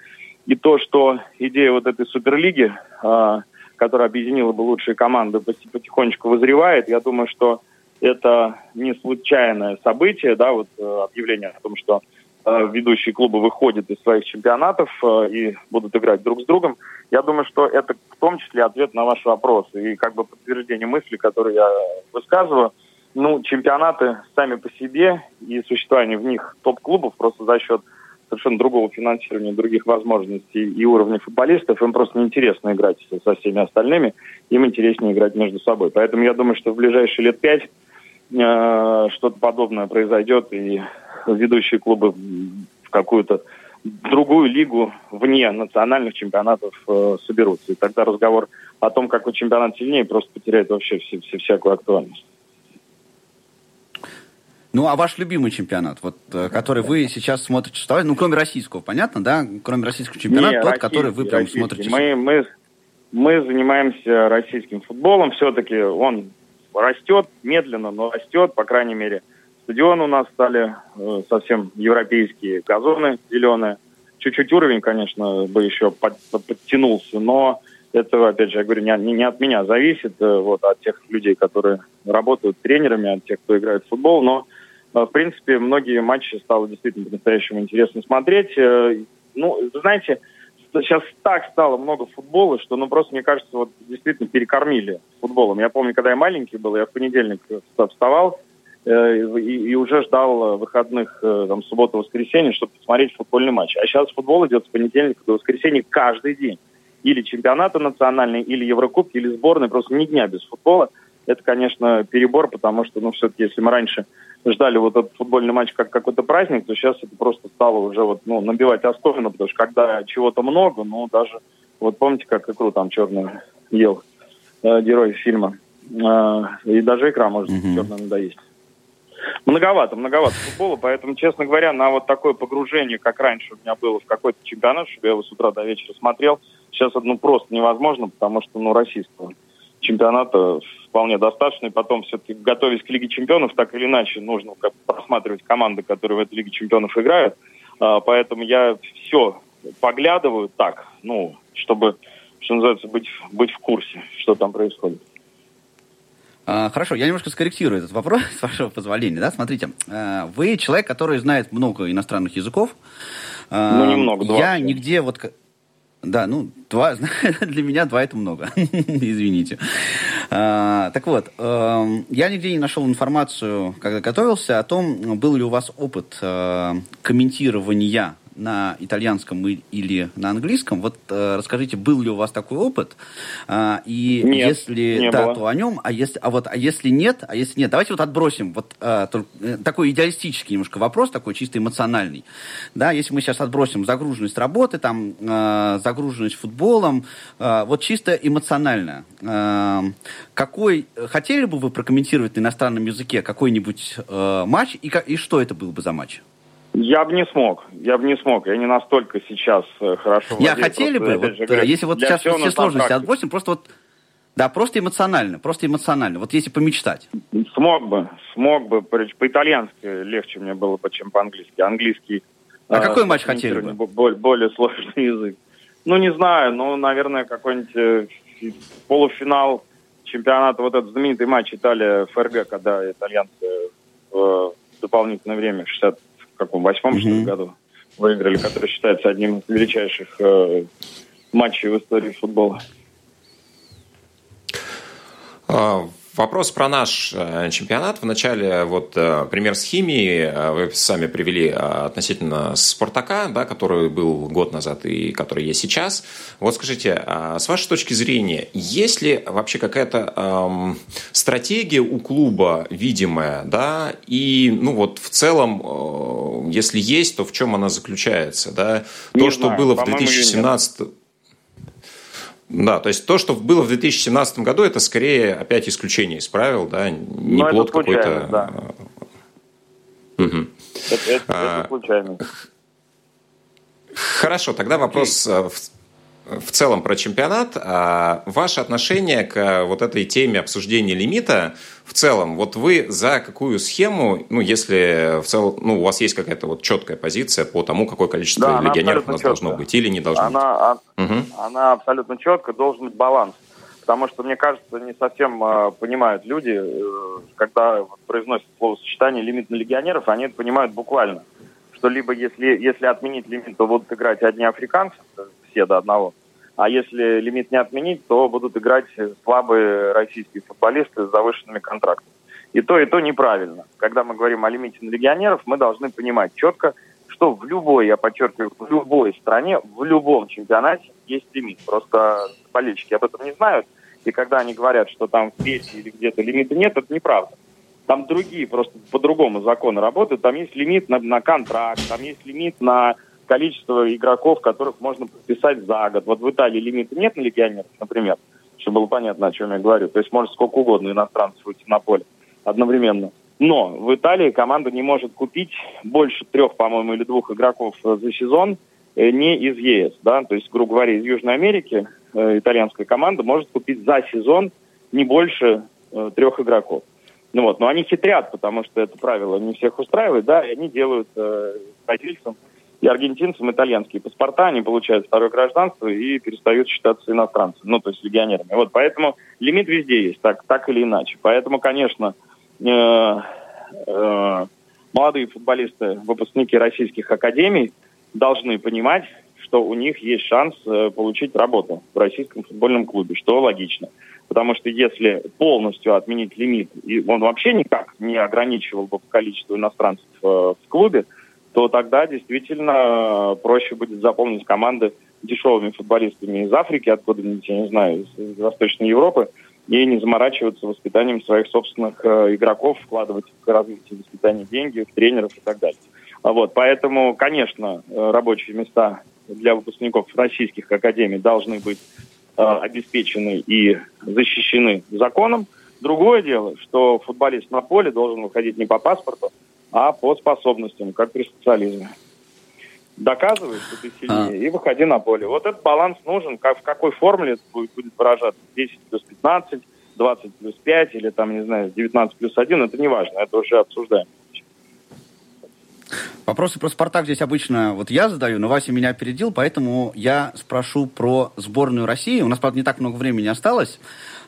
E: И то, что идея вот этой суперлиги, э, которая объединила бы лучшие команды, потихонечку вызревает, я думаю, что это не случайное событие, да, вот э, объявление о том, что э, ведущие клубы выходят из своих чемпионатов э, и будут играть друг с другом. Я думаю, что это в том числе ответ на ваш вопрос и как бы подтверждение мысли, которые я высказываю – ну, чемпионаты сами по себе и существование в них топ-клубов просто за счет совершенно другого финансирования, других возможностей и уровня футболистов, им просто неинтересно играть со всеми остальными, им интереснее играть между собой. Поэтому я думаю, что в ближайшие лет пять э, что-то подобное произойдет, и ведущие клубы в какую-то другую лигу вне национальных чемпионатов э, соберутся. И тогда разговор о том, какой чемпионат сильнее, просто потеряет вообще все, все, всякую актуальность.
D: Ну, а ваш любимый чемпионат, вот, э, который вы сейчас смотрите, что, ну, кроме российского, понятно, да? Кроме российского чемпионата, Не, тот, который вы прям российский. смотрите.
E: Мы, мы, мы занимаемся российским футболом, все-таки он растет, медленно, но растет, по крайней мере. Стадионы у нас стали э, совсем европейские, газоны зеленые. Чуть-чуть уровень, конечно, бы еще под, под, подтянулся, но это, опять же, я говорю, не, не от меня зависит, э, вот, от тех людей, которые работают тренерами, от тех, кто играет в футбол, но Э, в принципе, многие матчи стало действительно по-настоящему интересно смотреть. Э, ну, знаете, сейчас так стало много футбола, что, ну, просто, мне кажется, вот действительно перекормили футболом. Я помню, когда я маленький был, я в понедельник вставал и, и уже ждал выходных, там, субботу-воскресенье, чтобы посмотреть футбольный матч. А сейчас футбол идет с понедельника до воскресенья каждый день. Или чемпионаты национальные, или Еврокубки, или сборные, просто ни дня без футбола. Это, конечно, перебор, потому что, ну, все-таки, если мы раньше ждали вот этот футбольный матч как какой-то праздник, то сейчас это просто стало уже вот, ну, набивать оскомину, потому что когда чего-то много, ну, даже, вот помните, как икру там черную ел э, герой фильма, э, и даже икра может mm-hmm. черная надоесть. Многовато, многовато футбола, поэтому, честно говоря, на вот такое погружение, как раньше у меня было в какой-то чемпионат, чтобы я его с утра до вечера смотрел, сейчас это ну, просто невозможно, потому что ну, российского чемпионата вполне достаточно. И потом все-таки, готовясь к Лиге чемпионов, так или иначе, нужно просматривать команды, которые в этой Лиге чемпионов играют. А, поэтому я все поглядываю так, ну, чтобы, что называется, быть, быть в курсе, что там происходит.
D: А, хорошо, я немножко скорректирую этот вопрос, с вашего позволения. Да? Смотрите, а, вы человек, который знает много иностранных языков.
E: Ну, немного, два.
D: Я нигде вот да, ну, два, для меня два это много. Извините. А, так вот, э, я нигде не нашел информацию, когда готовился, о том, был ли у вас опыт э, комментирования на итальянском или на английском. Вот э, расскажите, был ли у вас такой опыт? А, и нет, если не да, было. то о нем. А если, а вот, а если нет, а если нет, давайте вот отбросим вот э, такой идеалистический немножко вопрос, такой чисто эмоциональный. Да, если мы сейчас отбросим загруженность работы, там загруженность футболом, вот чисто эмоционально. какой хотели бы вы прокомментировать на иностранном языке какой-нибудь матч и, и что это был бы за матч?
E: Я бы не смог, я бы не смог, я не настолько сейчас э, хорошо
D: Я хотели бы, вот, же, говорю, если вот сейчас все, все сложности отбросим, просто вот, да, просто эмоционально, просто эмоционально, вот если помечтать.
E: Смог бы, смог бы, по-итальянски легче мне было бы, чем по-английски. Английский...
D: А э, какой матч хотели бы?
E: Более, более сложный язык. Ну, не знаю, ну, наверное, какой-нибудь э, полуфинал чемпионата, вот этот знаменитый матч Италия-ФРГ, когда итальянцы в дополнительное время, 60 в каком, восьмом, ли, году выиграли, который считается одним из величайших э, матчей в истории футбола.
C: А, Вопрос про наш э, чемпионат. Вначале вот э, пример с химией э, вы сами привели относительно Спартака, да, который был год назад и который есть сейчас. Вот скажите, с вашей точки зрения, есть ли вообще какая-то эм, стратегия у клуба видимая, да, и ну вот в целом, э, если есть, то в чем она заключается, да?
E: Не
C: то, знаю, что было в 2017 да, то есть то, что было в 2017 году, это скорее опять исключение из правил, да, не Но плод какой-то.
E: Да. Угу. Это, это, а, это случайно.
C: Хорошо, тогда вопрос okay. В целом про чемпионат. А ваше отношение к вот этой теме обсуждения лимита в целом, вот вы за какую схему, ну, если в целом, ну, у вас есть какая-то вот четкая позиция по тому, какое количество да, легионеров у нас четкая. должно быть или не должно
E: она,
C: быть?
E: А, угу. Она абсолютно четко, должен быть баланс. Потому что, мне кажется, не совсем э, понимают люди, э, когда произносят словосочетание «лимит на легионеров», они это понимают буквально. Что либо если, если отменить лимит, то будут играть одни африканцы, все до одного, а если лимит не отменить, то будут играть слабые российские футболисты с завышенными контрактами. И то, и то неправильно. Когда мы говорим о лимите на легионеров, мы должны понимать четко, что в любой, я подчеркиваю, в любой стране, в любом чемпионате есть лимит. Просто болельщики об этом не знают. И когда они говорят, что там в Греции или где-то лимита нет, это неправда. Там другие, просто по-другому законы работают. Там есть лимит на, на контракт, там есть лимит на количество игроков, которых можно подписать за год. Вот в Италии лимита нет на легионеров, например, чтобы было понятно, о чем я говорю. То есть может сколько угодно иностранцев выйти на поле одновременно. Но в Италии команда не может купить больше трех, по-моему, или двух игроков за сезон э, не из ЕС. Да? То есть, грубо говоря, из Южной Америки э, итальянская команда может купить за сезон не больше э, трех игроков. Ну вот, но они хитрят, потому что это правило не всех устраивает, да, и они делают э, бразильцам и аргентинцам итальянские паспорта, они получают второе гражданство и перестают считаться иностранцами, ну, то есть легионерами. Вот, поэтому лимит везде есть, так, так или иначе. Поэтому, конечно, э, э, молодые футболисты, выпускники российских академий должны понимать, что у них есть шанс э, получить работу в российском футбольном клубе, что логично. Потому что если полностью отменить лимит, и он вообще никак не ограничивал бы количество иностранцев э, в клубе, то тогда действительно э, проще будет заполнить команды дешевыми футболистами из Африки, откуда-нибудь, я не знаю, из Восточной Европы, и не заморачиваться воспитанием своих собственных э, игроков, вкладывать в развитие воспитания деньги, в тренеров и так далее. Вот, поэтому, конечно, э, рабочие места для выпускников российских академий должны быть э, обеспечены и защищены законом. Другое дело, что футболист на поле должен выходить не по паспорту, а по способностям, как при социализме. Доказывай, что ты сильнее, а. и выходи на поле. Вот этот баланс нужен, как, в какой формуле это будет, будет выражаться. 10 плюс 15, 20 плюс 5 или там, не знаю, 19 плюс 1, это не важно, это уже обсуждаем.
D: Вопросы про «Спартак» здесь обычно вот я задаю, но Вася меня опередил, поэтому я спрошу про сборную России. У нас, правда, не так много времени осталось.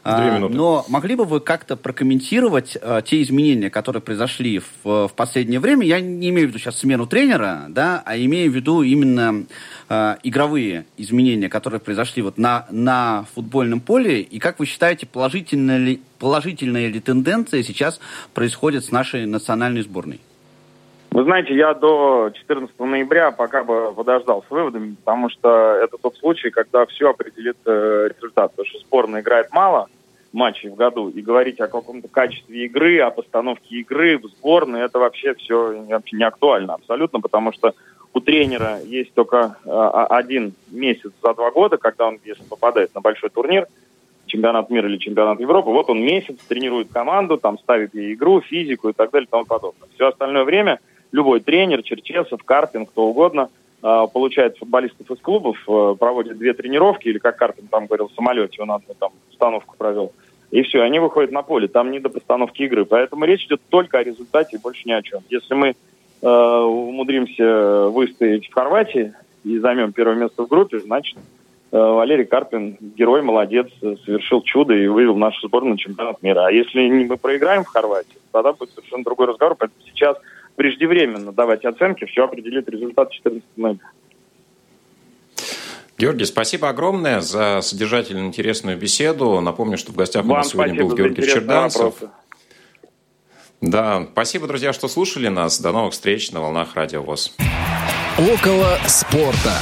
D: А, но могли бы вы как-то прокомментировать а, те изменения, которые произошли в, в последнее время? Я не имею в виду сейчас смену тренера, да, а имею в виду именно а, игровые изменения, которые произошли вот на, на футбольном поле. И как вы считаете, положительная ли, положительная ли тенденция сейчас происходит с нашей национальной сборной?
E: Вы знаете, я до 14 ноября пока бы подождал с выводами, потому что это тот случай, когда все определит э, результат. Потому что сборная играет мало матчей в году, и говорить о каком-то качестве игры, о постановке игры в сборной, это вообще все вообще не актуально абсолютно, потому что у тренера есть только э, один месяц за два года, когда он, если попадает на большой турнир, чемпионат мира или чемпионат Европы, вот он месяц тренирует команду, там ставит ей игру, физику и так далее и тому подобное. Все остальное время любой тренер, Черчесов, Карпин, кто угодно, э, получает футболистов из клубов, э, проводит две тренировки, или как Карпин там говорил, в самолете он одну там установку провел, и все, они выходят на поле, там не до постановки игры. Поэтому речь идет только о результате и больше ни о чем. Если мы э, умудримся выстоять в Хорватии и займем первое место в группе, значит, э, Валерий Карпин, герой, молодец, совершил чудо и вывел нашу сборную на чемпионат мира. А если мы проиграем в Хорватии, тогда будет совершенно другой разговор. Поэтому сейчас преждевременно давать оценки, все определит результат 14 ноября.
C: Георгий, спасибо огромное за содержательную интересную беседу. Напомню, что в гостях
E: Вам
C: у нас сегодня был Георгий Черданцев.
E: Вопросы.
C: Да, спасибо, друзья, что слушали нас. До новых встреч на волнах Радио ВОЗ.
A: Около спорта.